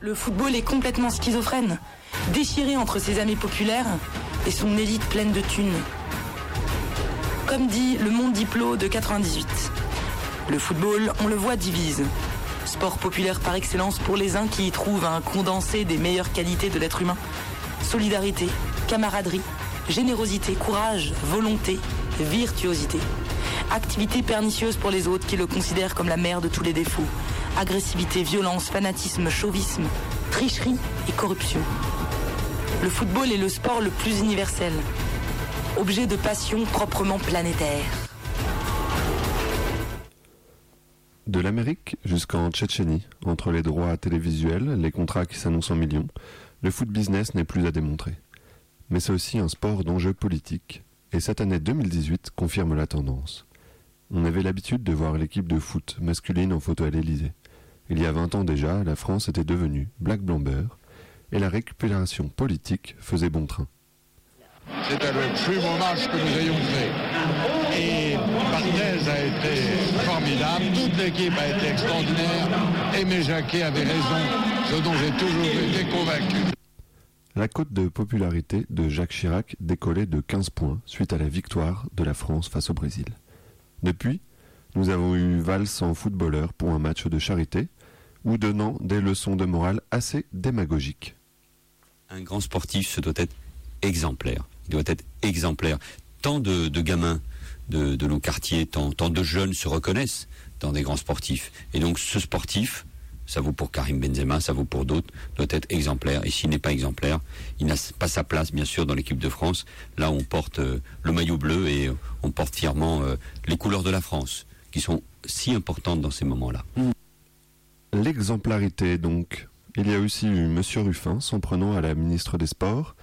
Le football est complètement schizophrène, déchiré entre ses amis populaires et son élite pleine de thunes. Comme dit le Monde Diplo de 98, le football, on le voit, divise. Sport populaire par excellence pour les uns qui y trouvent un condensé des meilleures qualités de l'être humain. Solidarité, camaraderie, générosité, courage, volonté, virtuosité. Activité pernicieuse pour les autres qui le considèrent comme la mère de tous les défauts. Agressivité, violence, fanatisme, chauvisme, tricherie et corruption. Le football est le sport le plus universel. Objet de passion proprement planétaire. De l'Amérique jusqu'en Tchétchénie, entre les droits télévisuels, les contrats qui s'annoncent en millions, le foot business n'est plus à démontrer. Mais c'est aussi un sport d'enjeux politiques, et cette année 2018 confirme la tendance. On avait l'habitude de voir l'équipe de foot masculine en photo à l'Elysée. Il y a 20 ans déjà, la France était devenue Black Blamber, et la récupération politique faisait bon train. C'était le plus beau match que nous ayons fait. Et Barthez a été formidable, toute l'équipe a été extraordinaire. Aimé Jacquet avait raison, ce dont j'ai toujours été convaincu. La cote de popularité de Jacques Chirac décollait de 15 points suite à la victoire de la France face au Brésil. Depuis, nous avons eu Valls en footballeur pour un match de charité, ou donnant des leçons de morale assez démagogiques. Un grand sportif, ce doit être exemplaire. Il doit être exemplaire. Tant de, de gamins de, de nos quartiers, tant, tant de jeunes se reconnaissent dans des grands sportifs. Et donc ce sportif, ça vaut pour Karim Benzema, ça vaut pour d'autres, doit être exemplaire. Et s'il n'est pas exemplaire, il n'a pas sa place, bien sûr, dans l'équipe de France. Là, on porte euh, le maillot bleu et euh, on porte fièrement euh, les couleurs de la France, qui sont si importantes dans ces moments-là. L'exemplarité, donc. Il y a aussi eu Monsieur Ruffin s'en prenant à la ministre des Sports,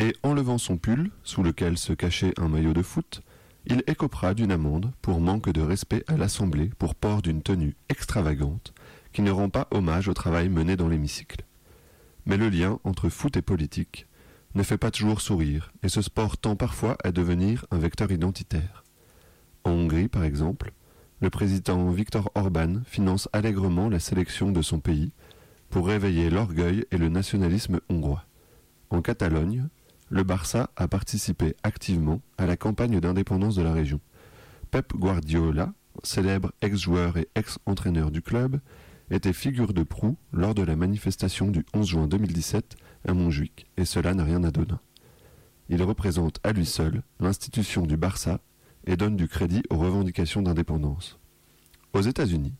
et enlevant son pull, sous lequel se cachait un maillot de foot, il écopera d'une amende pour manque de respect à l'Assemblée pour port d'une tenue extravagante qui ne rend pas hommage au travail mené dans l'hémicycle. Mais le lien entre foot et politique ne fait pas toujours sourire, et ce sport tend parfois à devenir un vecteur identitaire. En Hongrie, par exemple, le président Viktor Orban finance allègrement la sélection de son pays pour réveiller l'orgueil et le nationalisme hongrois. En Catalogne, le Barça a participé activement à la campagne d'indépendance de la région. Pep Guardiola, célèbre ex-joueur et ex-entraîneur du club, était figure de proue lors de la manifestation du 11 juin 2017 à Montjuic, et cela n'a rien à donner. Il représente à lui seul l'institution du Barça et donne du crédit aux revendications d'indépendance. Aux États-Unis,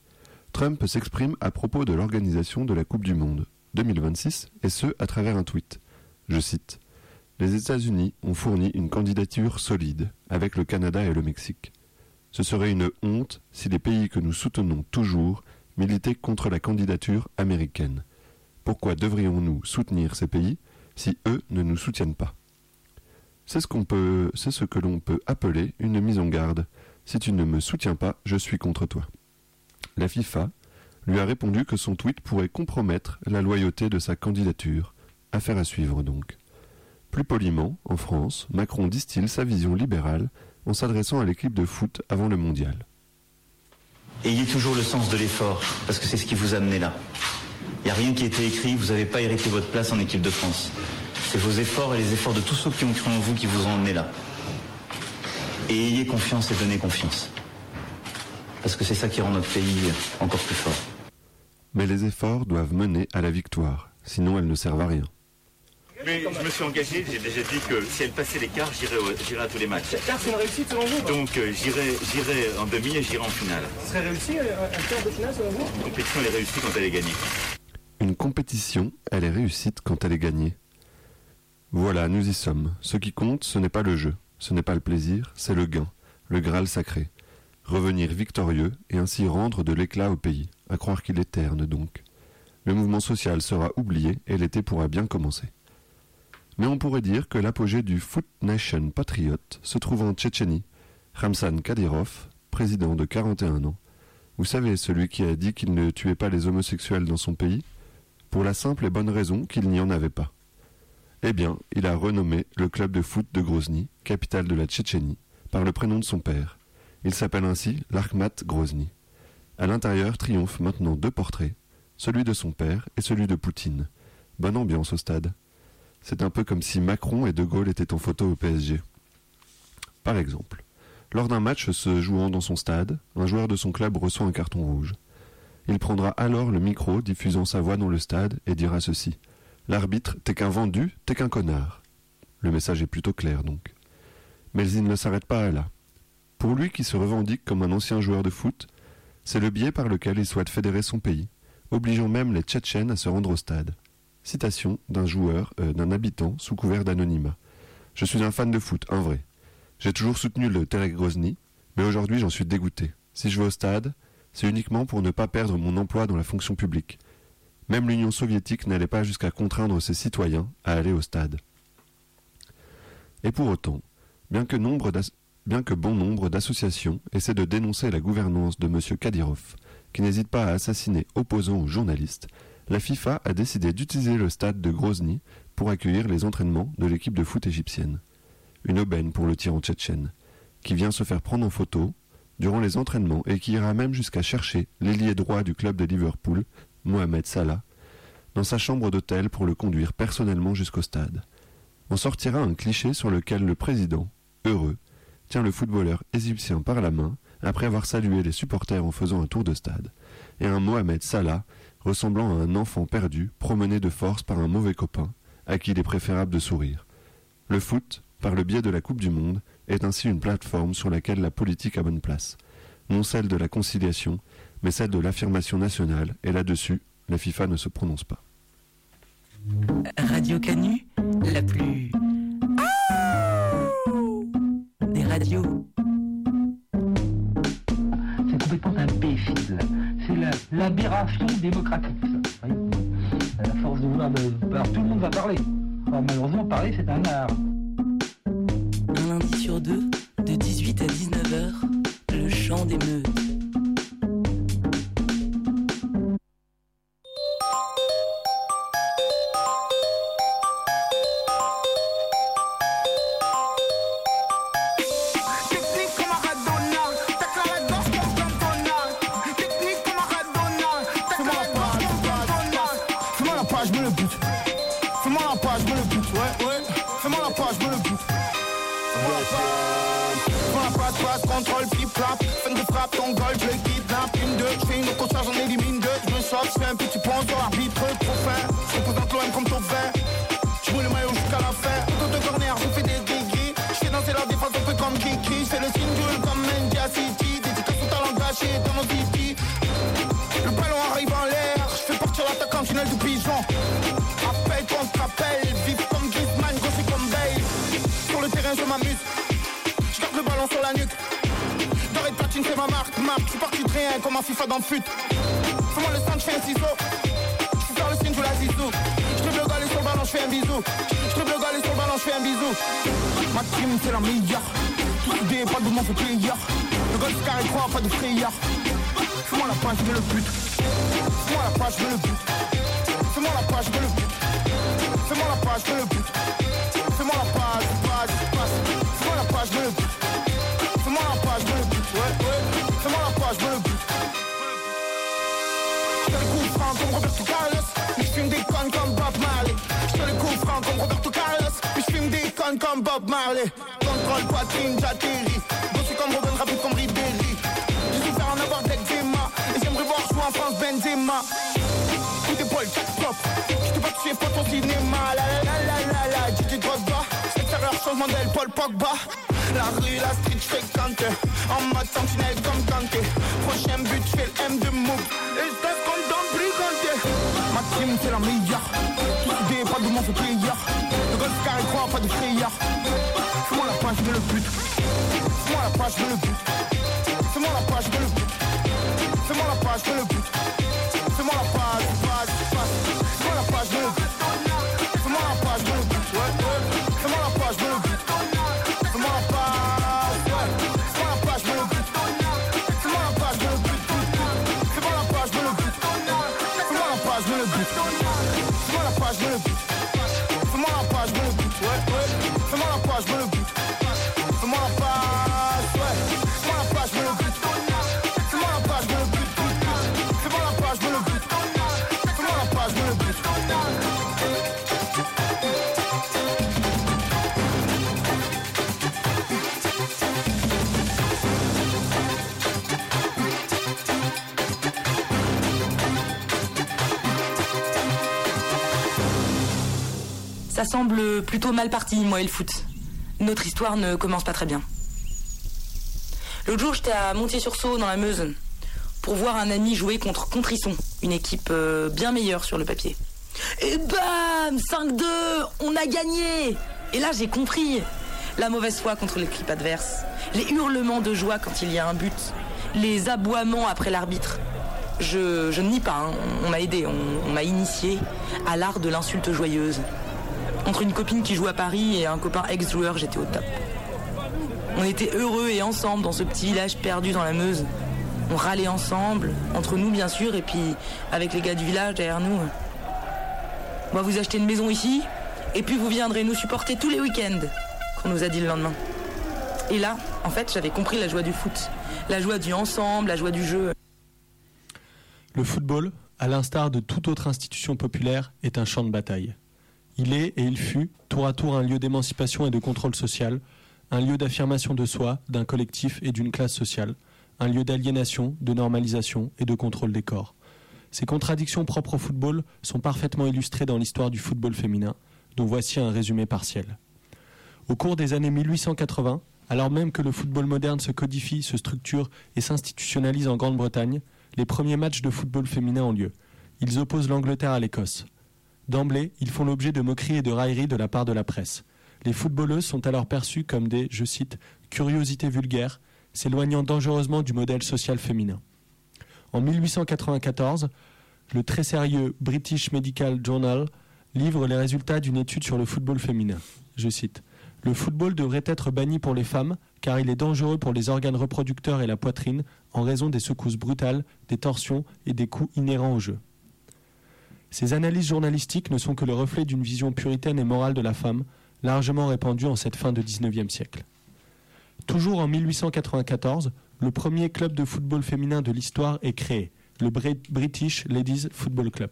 Trump s'exprime à propos de l'organisation de la Coupe du Monde 2026, et ce à travers un tweet. Je cite Les États-Unis ont fourni une candidature solide avec le Canada et le Mexique. Ce serait une honte si les pays que nous soutenons toujours militaient contre la candidature américaine. Pourquoi devrions-nous soutenir ces pays si eux ne nous soutiennent pas? C'est ce que l'on peut appeler une mise en garde. Si tu ne me soutiens pas, je suis contre toi. La FIFA lui a répondu que son tweet pourrait compromettre la loyauté de sa candidature. Affaire à suivre donc. Plus poliment, en France, Macron distille sa vision libérale en s'adressant à l'équipe de foot avant le mondial. Ayez toujours le sens de l'effort, parce que c'est ce qui vous a là. Il n'y a rien qui a été écrit, vous n'avez pas hérité votre place en équipe de France. C'est vos efforts et les efforts de tous ceux qui ont cru en vous qui vous ont emmené là. Et ayez confiance et donnez confiance. Parce que c'est ça qui rend notre pays encore plus fort. Mais les efforts doivent mener à la victoire, sinon elles ne servent à rien. Mais je me suis engagé, j'ai déjà dit que si elle passait l'écart, j'irai au- j'irai à tous les matchs. L'écart, c'est une réussite selon vous Donc euh, j'irai j'irai en demi et j'irai en finale. Ce serait réussi euh, un quart de finale selon vous? La compétition, elle est réussie quand elle est gagnée. Une compétition, elle est réussite quand elle est gagnée. Voilà, nous y sommes. Ce qui compte, ce n'est pas le jeu, ce n'est pas le plaisir, c'est le gain, le Graal sacré. Revenir victorieux et ainsi rendre de l'éclat au pays, à croire qu'il est terne donc. Le mouvement social sera oublié et l'été pourra bien commencer. Mais on pourrait dire que l'apogée du Foot Nation patriote se trouve en Tchétchénie. Ramzan Kadyrov, président de 41 ans, vous savez, celui qui a dit qu'il ne tuait pas les homosexuels dans son pays, pour la simple et bonne raison qu'il n'y en avait pas. Eh bien, il a renommé le club de foot de Grozny, capitale de la Tchétchénie, par le prénom de son père. Il s'appelle ainsi l'Arkhmat Grozny. À l'intérieur triomphent maintenant deux portraits, celui de son père et celui de Poutine. Bonne ambiance au stade. C'est un peu comme si Macron et De Gaulle étaient en photo au PSG. Par exemple, lors d'un match se jouant dans son stade, un joueur de son club reçoit un carton rouge. Il prendra alors le micro diffusant sa voix dans le stade et dira ceci. L'arbitre, t'es qu'un vendu, t'es qu'un connard. Le message est plutôt clair donc. Mais il ne s'arrête pas là. Pour lui qui se revendique comme un ancien joueur de foot, c'est le biais par lequel il souhaite fédérer son pays, obligeant même les Tchétchènes à se rendre au stade. Citation d'un joueur, euh, d'un habitant sous couvert d'anonymat. Je suis un fan de foot, un vrai. J'ai toujours soutenu le Terek Grozny, mais aujourd'hui j'en suis dégoûté. Si je vais au stade, c'est uniquement pour ne pas perdre mon emploi dans la fonction publique. Même l'Union soviétique n'allait pas jusqu'à contraindre ses citoyens à aller au stade. Et pour autant, bien que, bon nombre d'associations essaient de dénoncer la gouvernance de M. Kadyrov, qui n'hésite pas à assassiner opposants ou journalistes, la FIFA a décidé d'utiliser le stade de Grozny pour accueillir les entraînements de l'équipe de foot égyptienne. Une aubaine pour le tyran tchétchène, qui vient se faire prendre en photo durant les entraînements et qui ira même jusqu'à chercher l'ailier droit du club de Liverpool, Mohamed Salah, dans sa chambre d'hôtel pour le conduire personnellement jusqu'au stade. On sortira un cliché sur lequel le président, heureux, tient le footballeur égyptien par la main après avoir salué les supporters en faisant un tour de stade, et un Mohamed Salah ressemblant à un enfant perdu promené de force par un mauvais copain à qui il est préférable de sourire. Le foot, par le biais de la Coupe du Monde, est ainsi une plateforme sur laquelle la politique a bonne place. Non celle de la conciliation, mais celle de l'affirmation nationale, et là-dessus, la FIFA ne se prononce pas. Radio Canu, la plus. des radios. C'est complètement imbécile. C'est la- l'aberration démocratique, ça. Vous voyez À la force de vouloir... De... Alors tout le monde va parler. Alors malheureusement, parler, c'est un art. Un lundi sur deux, de 18 à 19h, le chant des meutes. Bob Marley. Contrôle poitrine, j'atterris. Bossu comme Robin, rapide comme Ribéry. Je suis faire en avoir d'eczéma. Et j'aimerais voir jouer en France Benzema. Coup d'épaule, check propre. Je te pas tuer pour ton cinéma. La la la la la la. DJ Drogba. Extérieur, changement d'aile, Paul Pogba. La rue, la street, je Kanté. En mode sentinelle comme Kanté. Prochain but, je fais le M de Mouk. Et je comme dans Briganté. Ma team, c'est la meilleure. Tout idée, pas de mon fait Le golf carré croix, pas de frayeur. Fais-moi la page, veux le but. Fais-moi la page, veux le but. Fais-moi la page, veux le but. Fais-moi la page, veux le but. Plutôt mal parti, moi et le foot. Notre histoire ne commence pas très bien. L'autre jour, j'étais à Montier-sur-Sault, dans la Meuse, pour voir un ami jouer contre Contrisson, une équipe euh, bien meilleure sur le papier. Et bam 5-2 On a gagné Et là, j'ai compris. La mauvaise foi contre l'équipe adverse, les hurlements de joie quand il y a un but, les aboiements après l'arbitre. Je, ne nie pas, hein, on m'a aidé, on m'a initié à l'art de l'insulte joyeuse. Entre une copine qui joue à Paris et un copain ex-joueur, j'étais au top. On était heureux et ensemble dans ce petit village perdu dans la Meuse. On râlait ensemble, entre nous bien sûr, et puis avec les gars du village derrière nous. On va vous acheter une maison ici, et puis vous viendrez nous supporter tous les week-ends, qu'on nous a dit le lendemain. Et là, en fait, j'avais compris la joie du foot, la joie du ensemble, la joie du jeu. Le football, à l'instar de toute autre institution populaire, est un champ de bataille. Il est et il fut tour à tour un lieu d'émancipation et de contrôle social, un lieu d'affirmation de soi, d'un collectif et d'une classe sociale, un lieu d'aliénation, de normalisation et de contrôle des corps. Ces contradictions propres au football sont parfaitement illustrées dans l'histoire du football féminin, dont voici un résumé partiel. Au cours des années 1880, alors même que le football moderne se codifie, se structure et s'institutionnalise en Grande-Bretagne, les premiers matchs de football féminin ont lieu. Ils opposent l'Angleterre à l'Écosse. D'emblée, ils font l'objet de moqueries et de railleries de la part de la presse. Les footballeuses sont alors perçues comme des, je cite, curiosités vulgaires, s'éloignant dangereusement du modèle social féminin. En 1894, le très sérieux British Medical Journal livre les résultats d'une étude sur le football féminin. Je cite Le football devrait être banni pour les femmes car il est dangereux pour les organes reproducteurs et la poitrine en raison des secousses brutales, des torsions et des coups inhérents au jeu. Ces analyses journalistiques ne sont que le reflet d'une vision puritaine et morale de la femme, largement répandue en cette fin de XIXe siècle. Toujours en 1894, le premier club de football féminin de l'histoire est créé, le British Ladies Football Club.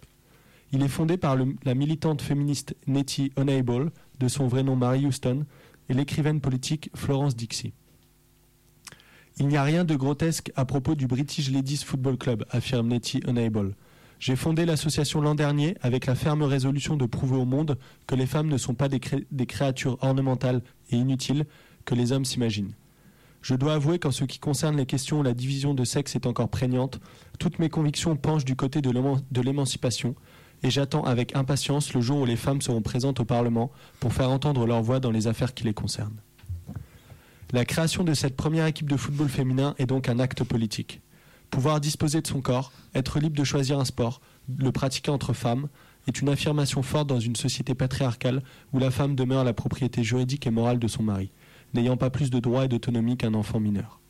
Il est fondé par la militante féministe Nettie Unable, de son vrai nom Mary Houston, et l'écrivaine politique Florence Dixie. Il n'y a rien de grotesque à propos du British Ladies Football Club, affirme Nettie Unable. J'ai fondé l'association l'an dernier avec la ferme résolution de prouver au monde que les femmes ne sont pas des, cré- des créatures ornementales et inutiles que les hommes s'imaginent. Je dois avouer qu'en ce qui concerne les questions où la division de sexe est encore prégnante, toutes mes convictions penchent du côté de l'émancipation et j'attends avec impatience le jour où les femmes seront présentes au Parlement pour faire entendre leur voix dans les affaires qui les concernent. La création de cette première équipe de football féminin est donc un acte politique. Pouvoir disposer de son corps, être libre de choisir un sport, le pratiquer entre femmes, est une affirmation forte dans une société patriarcale où la femme demeure la propriété juridique et morale de son mari, n'ayant pas plus de droits et d'autonomie qu'un enfant mineur.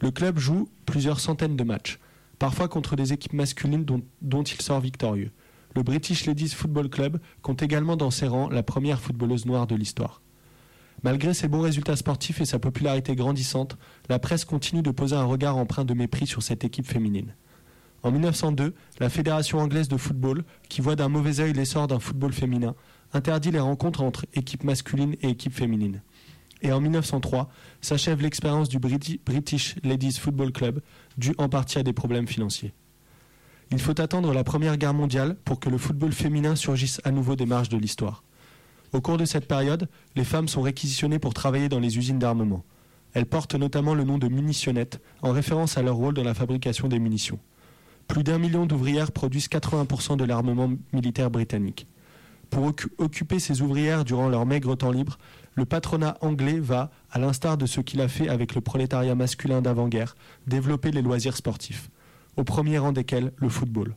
Le club joue plusieurs centaines de matchs, parfois contre des équipes masculines dont, il sort victorieux. Le British Ladies Football Club compte également dans ses rangs la première footballeuse noire de l'histoire. Malgré ses bons résultats sportifs et sa popularité grandissante, la presse continue de poser un regard empreint de mépris sur cette équipe féminine. En 1902, la Fédération anglaise de football, qui voit d'un mauvais œil l'essor d'un football féminin, interdit les rencontres entre équipes masculines et équipes féminines. Et en 1903, s'achève l'expérience du Briti- British Ladies Football Club, due en partie à des problèmes financiers. Il faut attendre la Première Guerre mondiale pour que le football féminin surgisse à nouveau des marges de l'histoire. Au cours de cette période, les femmes sont réquisitionnées pour travailler dans les usines d'armement. Elles portent notamment le nom de munitionnettes, en référence à leur rôle dans la fabrication des munitions. Plus d'un million d'ouvrières produisent 80% de l'armement militaire britannique. Pour occu- occuper ces ouvrières durant leur maigre temps libre, le patronat anglais va, à l'instar de ce qu'il a fait avec le prolétariat masculin d'avant-guerre, développer les loisirs sportifs, au premier rang desquels le football.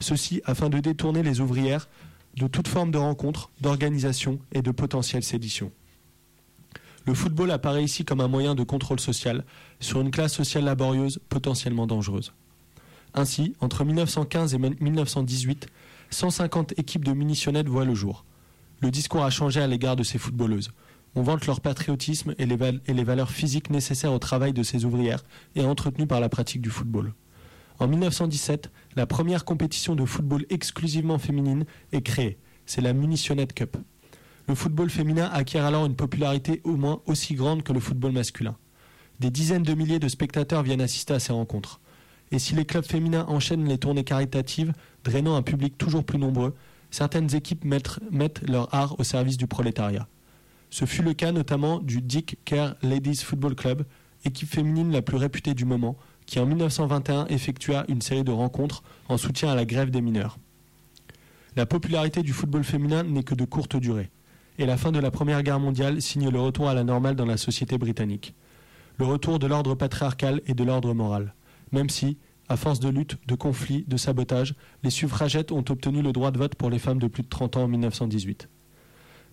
Ceci afin de détourner les ouvrières de toute forme de rencontre, d'organisation et de potentielle sédition. Le football apparaît ici comme un moyen de contrôle social sur une classe sociale laborieuse potentiellement dangereuse. Ainsi, entre 1915 et 1918, 150 équipes de munitionnettes voient le jour. Le discours a changé à l'égard de ces footballeuses. On vante leur patriotisme et les, et les valeurs physiques nécessaires au travail de ces ouvrières et entretenues par la pratique du football. En 1917, la première compétition de football exclusivement féminine est créée. C'est la Munitionnette Cup. Le football féminin acquiert alors une popularité au moins aussi grande que le football masculin. Des dizaines de milliers de spectateurs viennent assister à ces rencontres. Et si les clubs féminins enchaînent les tournées caritatives, drainant un public toujours plus nombreux, certaines équipes mettent, mettent leur art au service du prolétariat. Ce fut le cas notamment du Dick Kerr Ladies Football Club, équipe féminine la plus réputée du moment, qui en 1921 effectua une série de rencontres en soutien à la grève des mineurs. La popularité du football féminin n'est que de courte durée, et la fin de la Première Guerre mondiale signe le retour à la normale dans la société britannique. Le retour de l'ordre patriarcal et de l'ordre moral, même si, à force de luttes, de conflits, de sabotages, les suffragettes ont obtenu le droit de vote pour les femmes de plus de 30 ans en 1918.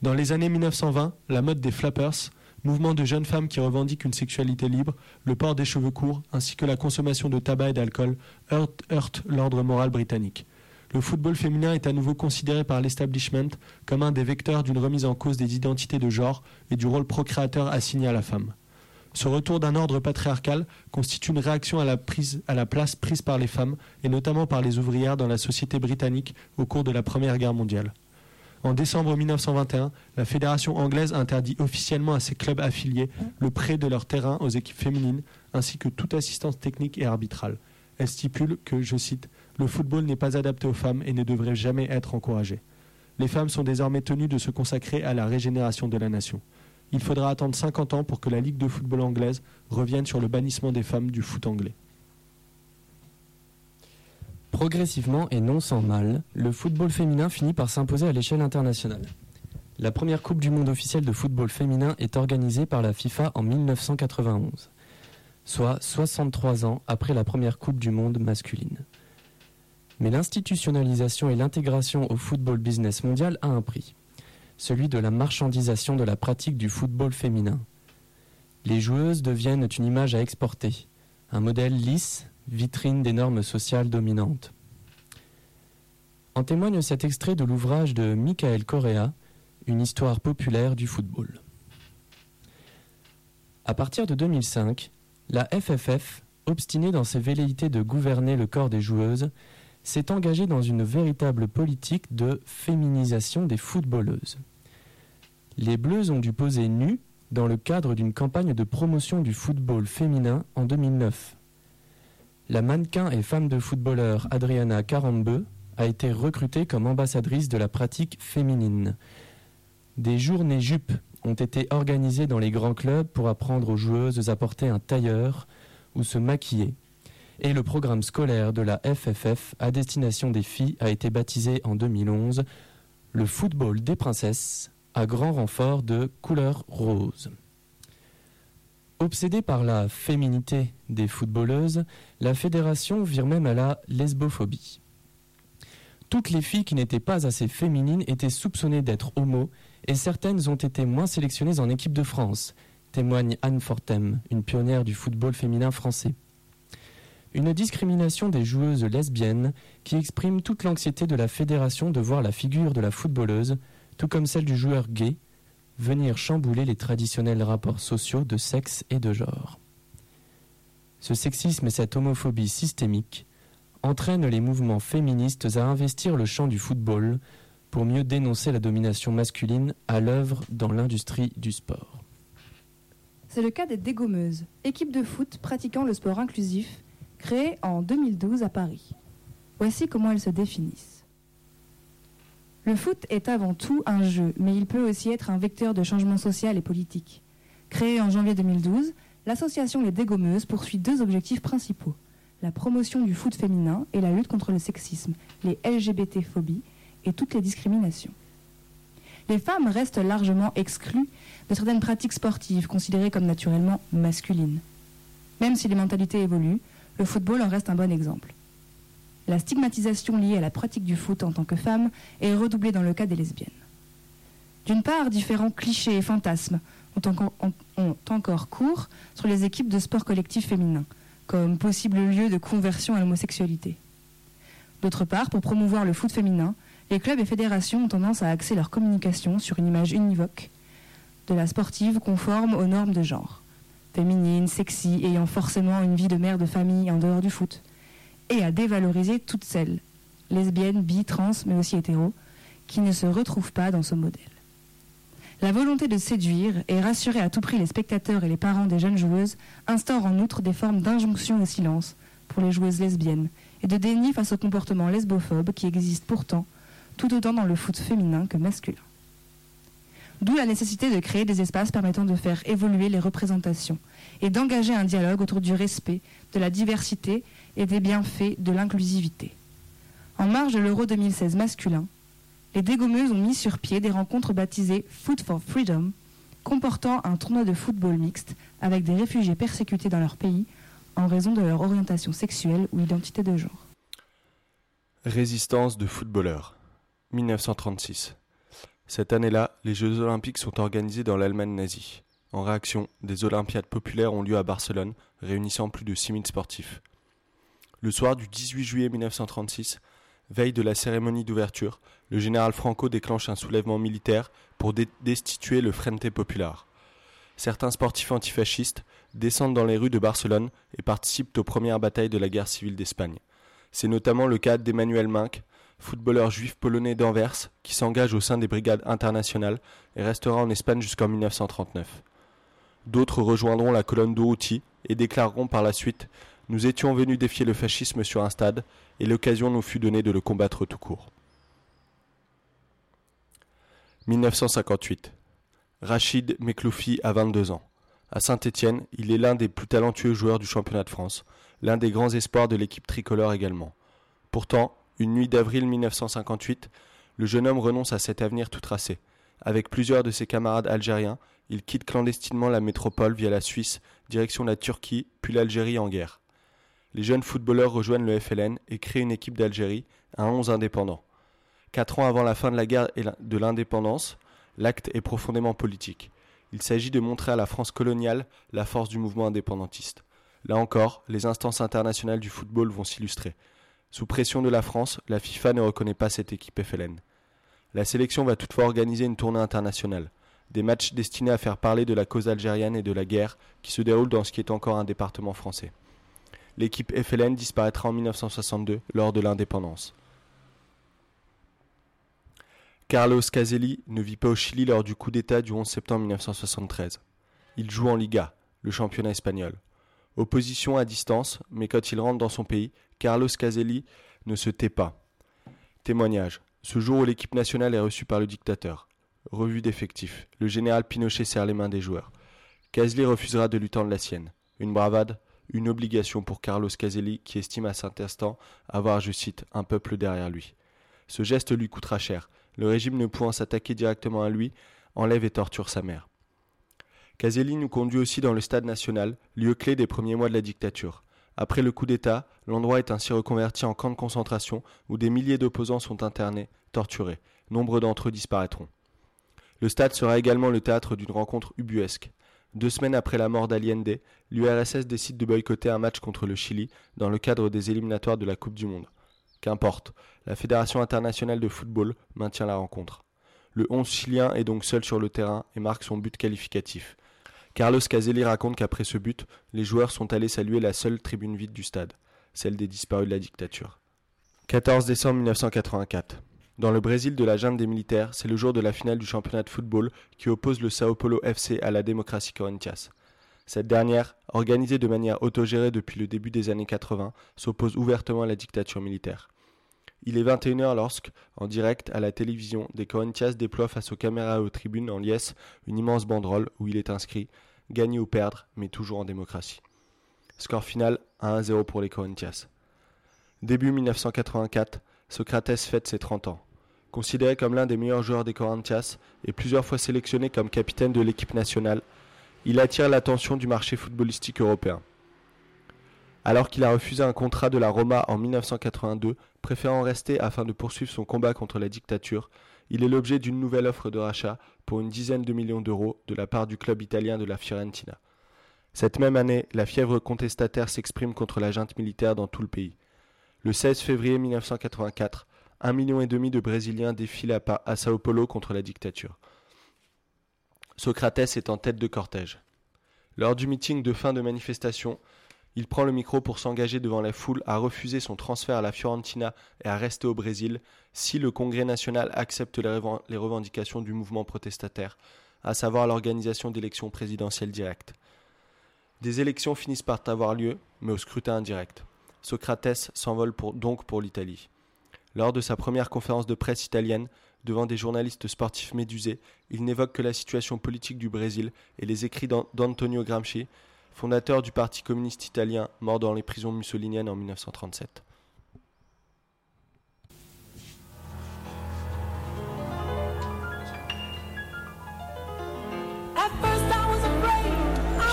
Dans les années 1920, la mode des flappers, mouvement de jeunes femmes qui revendiquent une sexualité libre, le port des cheveux courts, ainsi que la consommation de tabac et d'alcool, heurtent, l'ordre moral britannique. Le football féminin est à nouveau considéré par l'establishment comme un des vecteurs d'une remise en cause des identités de genre et du rôle procréateur assigné à la femme. Ce retour d'un ordre patriarcal constitue une réaction à la place prise par les femmes, et notamment par les ouvrières dans la société britannique au cours de la Première Guerre mondiale. En décembre 1921, la Fédération anglaise interdit officiellement à ses clubs affiliés le prêt de leur terrain aux équipes féminines, ainsi que toute assistance technique et arbitrale. Elle stipule que, je cite, le football n'est pas adapté aux femmes et ne devrait jamais être encouragé. Les femmes sont désormais tenues de se consacrer à la régénération de la nation. Il faudra attendre 50 ans pour que la Ligue de football anglaise revienne sur le bannissement des femmes du foot anglais. Progressivement et non sans mal, le football féminin finit par s'imposer à l'échelle internationale. La première Coupe du Monde officielle de football féminin est organisée par la FIFA en 1991, soit 63 ans après la première Coupe du Monde masculine. Mais l'institutionnalisation et l'intégration au football business mondial a un prix, celui de la marchandisation de la pratique du football féminin. Les joueuses deviennent une image à exporter, un modèle lisse, vitrine des normes sociales dominantes. En témoigne cet extrait de l'ouvrage de Michael Correa, Une histoire populaire du football. À partir de 2005, la FFF, obstinée dans ses velléités de gouverner le corps des joueuses, s'est engagée dans une véritable politique de féminisation des footballeuses. Les Bleus ont dû poser nues dans le cadre d'une campagne de promotion du football féminin en 2009. La mannequin et femme de footballeur Adriana Carambeu a été recrutée comme ambassadrice de la pratique féminine. Des journées jupes ont été organisées dans les grands clubs pour apprendre aux joueuses à porter un tailleur ou se maquiller. Et le programme scolaire de la FFF à destination des filles a été baptisé en 2011 le football des princesses à grand renfort de couleur rose. Obsédée par la féminité des footballeuses, la fédération vire même à la lesbophobie. Toutes les filles qui n'étaient pas assez féminines étaient soupçonnées d'être homo et certaines ont été moins sélectionnées en équipe de France, témoigne Anne Fortem, une pionnière du football féminin français. Une discrimination des joueuses lesbiennes qui exprime toute l'anxiété de la fédération de voir la figure de la footballeuse, tout comme celle du joueur gay, venir chambouler les traditionnels rapports sociaux de sexe et de genre. Ce sexisme et cette homophobie systémique entraînent les mouvements féministes à investir le champ du football pour mieux dénoncer la domination masculine à l'œuvre dans l'industrie du sport. C'est le cas des dégommeuses, équipe de foot pratiquant le sport inclusif, créée en 2012 à Paris. Voici comment elles se définissent. Le foot est avant tout un jeu, mais il peut aussi être un vecteur de changement social et politique. Créée en janvier 2012, l'association Les Dégommeuses poursuit deux objectifs principaux la promotion du foot féminin et la lutte contre le sexisme, les LGBT-phobies et toutes les discriminations. Les femmes restent largement exclues de certaines pratiques sportives considérées comme naturellement masculines. Même si les mentalités évoluent, le football en reste un bon exemple. La stigmatisation liée à la pratique du foot en tant que femme est redoublée dans le cas des lesbiennes. D'une part, différents clichés et fantasmes ont encore, cours sur les équipes de sport collectif féminin, comme possible lieu de conversion à l'homosexualité. D'autre part, pour promouvoir le foot féminin, les clubs et fédérations ont tendance à axer leur communication sur une image univoque de la sportive conforme aux normes de genre, féminine, sexy, ayant forcément une vie de mère de famille en dehors du foot, et à dévaloriser toutes celles, lesbiennes, bi, trans, mais aussi hétéros, qui ne se retrouvent pas dans ce modèle. La volonté de séduire et rassurer à tout prix les spectateurs et les parents des jeunes joueuses instaure en outre des formes d'injonction au silence pour les joueuses lesbiennes et de déni face aux comportements lesbophobes qui existent pourtant tout autant dans le foot féminin que masculin. D'où la nécessité de créer des espaces permettant de faire évoluer les représentations et d'engager un dialogue autour du respect, de la diversité et des bienfaits de l'inclusivité. En marge de l'Euro 2016 masculin, les dégommeuses ont mis sur pied des rencontres baptisées Foot for Freedom, comportant un tournoi de football mixte avec des réfugiés persécutés dans leur pays en raison de leur orientation sexuelle ou identité de genre. Résistance de footballeurs. 1936. Cette année-là, les Jeux olympiques sont organisés dans l'Allemagne nazie. En réaction, des Olympiades populaires ont lieu à Barcelone, réunissant plus de 6000 sportifs. Le soir du 18 juillet 1936, veille de la cérémonie d'ouverture, le général Franco déclenche un soulèvement militaire pour destituer le Frente Popular. Certains sportifs antifascistes descendent dans les rues de Barcelone et participent aux premières batailles de la guerre civile d'Espagne. C'est notamment le cas d'Emmanuel Minck, footballeur juif polonais d'Anvers, qui s'engage au sein des brigades internationales et restera en Espagne jusqu'en 1939. D'autres rejoindront la colonne d'Outi et déclareront par la suite Nous étions venus défier le fascisme sur un stade, et l'occasion nous fut donnée de le combattre tout court. 1958. Rachid Mekloufi a 22 ans. À Saint-Étienne, il est l'un des plus talentueux joueurs du championnat de France, l'un des grands espoirs de l'équipe tricolore également. Pourtant, une nuit d'avril 1958, le jeune homme renonce à cet avenir tout tracé. Avec plusieurs de ses camarades algériens, il quitte clandestinement la métropole via la Suisse, direction la Turquie, puis l'Algérie en guerre. Les jeunes footballeurs rejoignent le FLN et créent une équipe d'Algérie, un 11 indépendant. Quatre ans avant la fin de la guerre et de l'indépendance, l'acte est profondément politique. Il s'agit de montrer à la France coloniale la force du mouvement indépendantiste. Là encore, les instances internationales du football vont s'illustrer. Sous pression de la France, la FIFA ne reconnaît pas cette équipe FLN. La sélection va toutefois organiser une tournée internationale. Des matchs destinés à faire parler de la cause algérienne et de la guerre qui se déroule dans ce qui est encore un département français. L'équipe FLN disparaîtra en 1962 lors de l'indépendance. Carlos Caselli ne vit pas au Chili lors du coup d'État du 11 septembre 1973. Il joue en Liga, le championnat espagnol. Opposition à distance, mais quand il rentre dans son pays, Carlos Caselli ne se tait pas. Témoignage. Ce jour où l'équipe nationale est reçue par le dictateur. Revue d'effectifs. Le général Pinochet serre les mains des joueurs. Caselli refusera de lui tendre la sienne. Une bravade, une obligation pour Carlos Caselli qui estime à cet instant avoir, je cite, un peuple derrière lui. Ce geste lui coûtera cher. Le régime ne pouvant s'attaquer directement à lui, enlève et torture sa mère. Caselli nous conduit aussi dans le stade national, lieu clé des premiers mois de la dictature. Après le coup d'État, l'endroit est ainsi reconverti en camp de concentration où des milliers d'opposants sont internés, torturés. Nombre d'entre eux disparaîtront. Le stade sera également le théâtre d'une rencontre ubuesque. Deux semaines après la mort d'Allende, l'URSS décide de boycotter un match contre le Chili dans le cadre des éliminatoires de la Coupe du Monde. Qu'importe, la Fédération internationale de football maintient la rencontre. Le 11 chilien est donc seul sur le terrain et marque son but qualificatif. Carlos Caselli raconte qu'après ce but, les joueurs sont allés saluer la seule tribune vide du stade, celle des disparus de la dictature. 14 décembre 1984. Dans le Brésil de la junte des militaires, c'est le jour de la finale du championnat de football qui oppose le Sao Paulo FC à la démocratie Corinthians. Cette dernière, organisée de manière autogérée depuis le début des années 80, s'oppose ouvertement à la dictature militaire. Il est 21h lorsque, en direct à la télévision, des Corinthians déploient face aux caméras et aux tribunes en liesse une immense banderole où il est inscrit Gagner ou perdre, mais toujours en démocratie. Score final 1-0 pour les Corinthians. Début 1984, Socrates fête ses 30 ans. Considéré comme l'un des meilleurs joueurs des Corinthians et plusieurs fois sélectionné comme capitaine de l'équipe nationale, il attire l'attention du marché footballistique européen. Alors qu'il a refusé un contrat de la Roma en 1982, préférant rester afin de poursuivre son combat contre la dictature, il est l'objet d'une nouvelle offre de rachat pour une dizaine de millions d'euros de la part du club italien de la Fiorentina. Cette même année, la fièvre contestataire s'exprime contre la junte militaire dans tout le pays. Le 16 février 1984, un million et demi de Brésiliens défilent à, Sao Paulo contre la dictature. Socrates est en tête de cortège. Lors du meeting de fin de manifestation, il prend le micro pour s'engager devant la foule à refuser son transfert à la Fiorentina et à rester au Brésil si le Congrès national accepte les revendications du mouvement protestataire, à savoir l'organisation d'élections présidentielles directes. Des élections finissent par avoir lieu, mais au scrutin indirect. Socrates s'envole donc pour l'Italie. Lors de sa première conférence de presse italienne, devant des journalistes sportifs médusés, il n'évoque que la situation politique du Brésil et les écrits d'Antonio Gramsci, fondateur du Parti communiste italien, mort dans les prisons mussoliniennes en 1937.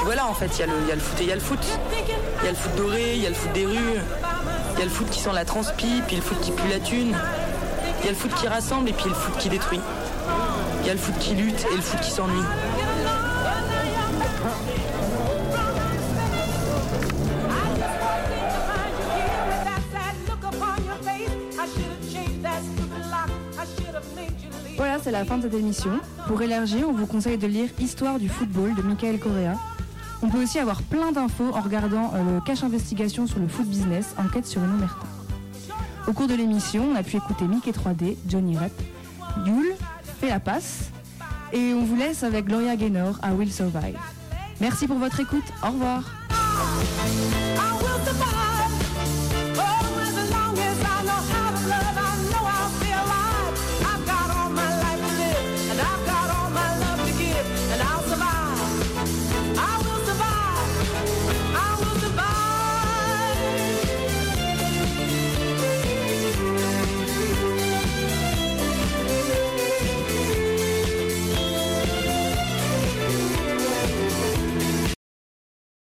voilà, en fait, il y, a le foot et il y a le foot. Il y a le foot doré, il y a le foot des rues, il y a le foot qui sent la transpi, puis le foot qui pue la thune. Il y a le foot qui rassemble et puis le foot qui détruit. Il y a le foot qui lutte et le foot qui s'ennuie. Voilà, c'est la fin de cette émission. Pour élargir, on vous conseille de lire Histoire du football de Michael Correa. On peut aussi avoir plein d'infos en regardant euh, le cache investigation sur le foot business, enquête sur une Mertin. Au cours de l'émission, on a pu écouter Mickey 3D, Johnny Rep, Yule, Fait la passe, et on vous laisse avec Gloria Gaynor à Will Survive. Merci pour votre écoute, au revoir.